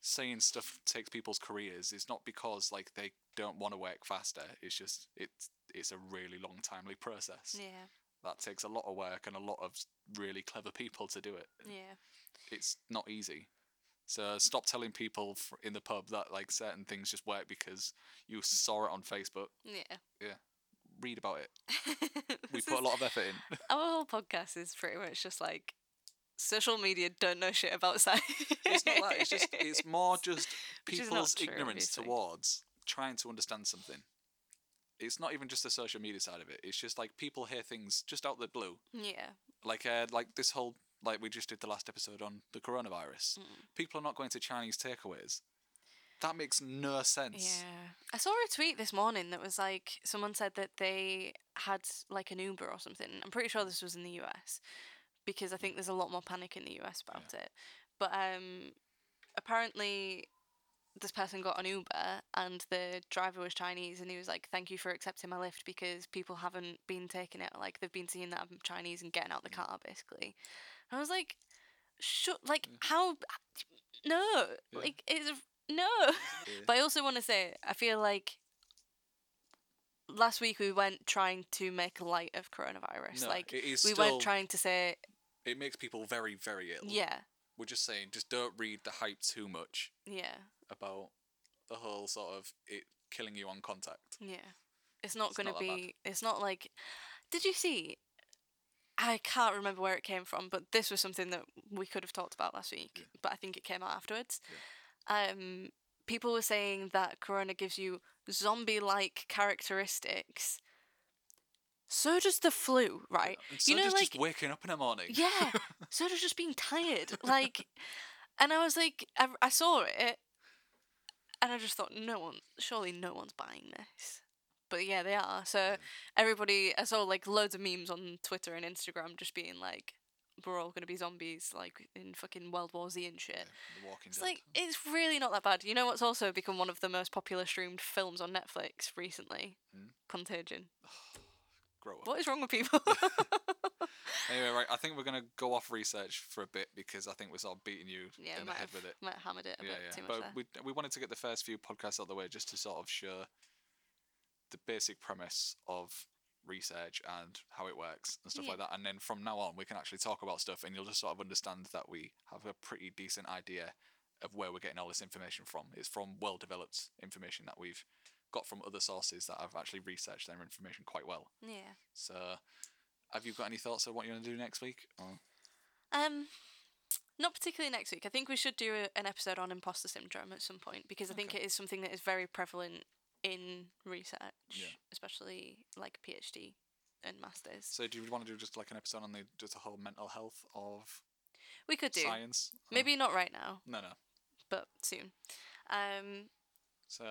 saying stuff takes people's careers is not because like they don't want to work faster. It's just it's it's a really long, timely process Yeah. That takes a lot of work and a lot of really clever people to do it Yeah. it's not easy. So stop telling people in the pub that like certain things just work because you saw it on Facebook. Yeah. Yeah. Read about it. We put a lot of effort in. Our whole podcast is pretty much just like social media don't know shit about science. it's not that. It's just it's more just Which is not people's true, ignorance obviously. towards trying to understand something. It's not even just the social media side of it. It's just like people hear things just out the blue. yeah. Like uh, like this whole like we just did the last episode on the coronavirus. Mm. People are not going to Chinese takeaways. That makes no sense. Yeah. I saw a tweet this morning that was like someone said that they had like an Uber or something. I'm pretty sure this was in the US because I think there's a lot more panic in the US about it. But um apparently this person got an Uber and the driver was Chinese and he was like, Thank you for accepting my lift because people haven't been taking it like they've been seeing that I'm Chinese and getting out of the mm. car basically. And I was like, Shut like mm. how no. Yeah. Like it's no Yeah. but I also want to say, I feel like last week we went trying to make light of coronavirus. No, like it is we still, went trying to say, it makes people very, very ill. yeah, We're just saying, just don't read the hype too much yeah, about the whole sort of it killing you on contact. yeah. It's not It's going to not that be. It's not like. Did you see? I can't remember where it came from, but this was something that we could have talked about last week. Yeah. But I think it came out afterwards. Um, people were saying that Corona gives you zombie-like characteristics. So does the flu, right? And so you know, does like just waking up in the morning. Yeah. so does just being tired. Like, and I was like, I, I saw it, and I just thought, no one, surely no one's buying this. But yeah, they are. So everybody, I saw like loads of memes on Twitter and Instagram just being like, we're all gonna be zombies, like in fucking World War Z and shit. Yeah, the Walking It's Dead. like it's really not that bad. You know what's also become one of the most popular streamed films on Netflix recently? Hmm? Contagion. Grow up. What is wrong with people? Anyway, right, I think we're gonna go off research for a bit because I think we're sort of beating you yeah, in the might head have, with it. might have hammered it a yeah, bit yeah. too much but there. we we wanted to get the first few podcasts out of the way just to sort of show the basic premise of research and how it works and stuff Yeah. like that. And then from now on, we can actually talk about stuff, and you'll just sort of understand that we have a pretty decent idea of where we're getting all this information from. It's from well developed information that we've got from other sources that I've actually researched their information quite well. Yeah. So, have you got any thoughts of what you're going to do next week? Or- Um, not particularly next week. I think we should do a, an episode on imposter syndrome at some point because I think it is something that is very prevalent in research, Yeah. especially like PhD and masters. So, do you want to do just like an episode on the just the whole mental health of We could do. science? Maybe not right now, No, no. but soon. Um, So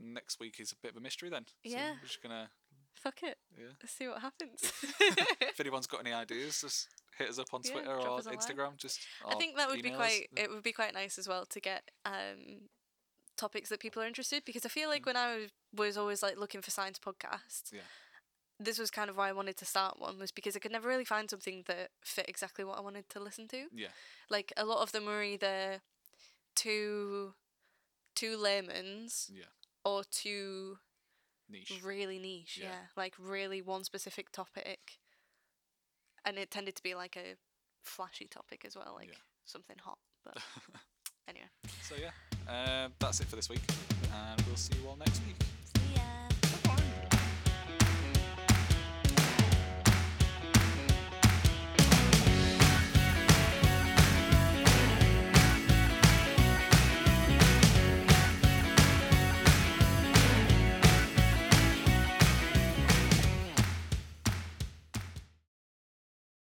next week is a bit of a mystery then. So Yeah. We're just gonna fuck it. yeah. Let's see what happens. if anyone's got any ideas, just hit us up on Yeah, Twitter or us a line. Instagram. Just I think that would be quite. It would be quite nice as well to get um, topics that people are interested because I feel like Mm. when I was, was always like looking for science podcasts, Yeah. this was kind of why I wanted to start one was because I could never really find something that fit exactly what I wanted to listen to. Yeah. Like a lot of them were either too too layman's Yeah. Or too Niche. really niche. Yeah. Yeah. like really one specific topic, and it tended to be like a flashy topic as well, like Yeah. something hot. But anyway. so yeah, uh, that's it for this week, and we'll see you all next week.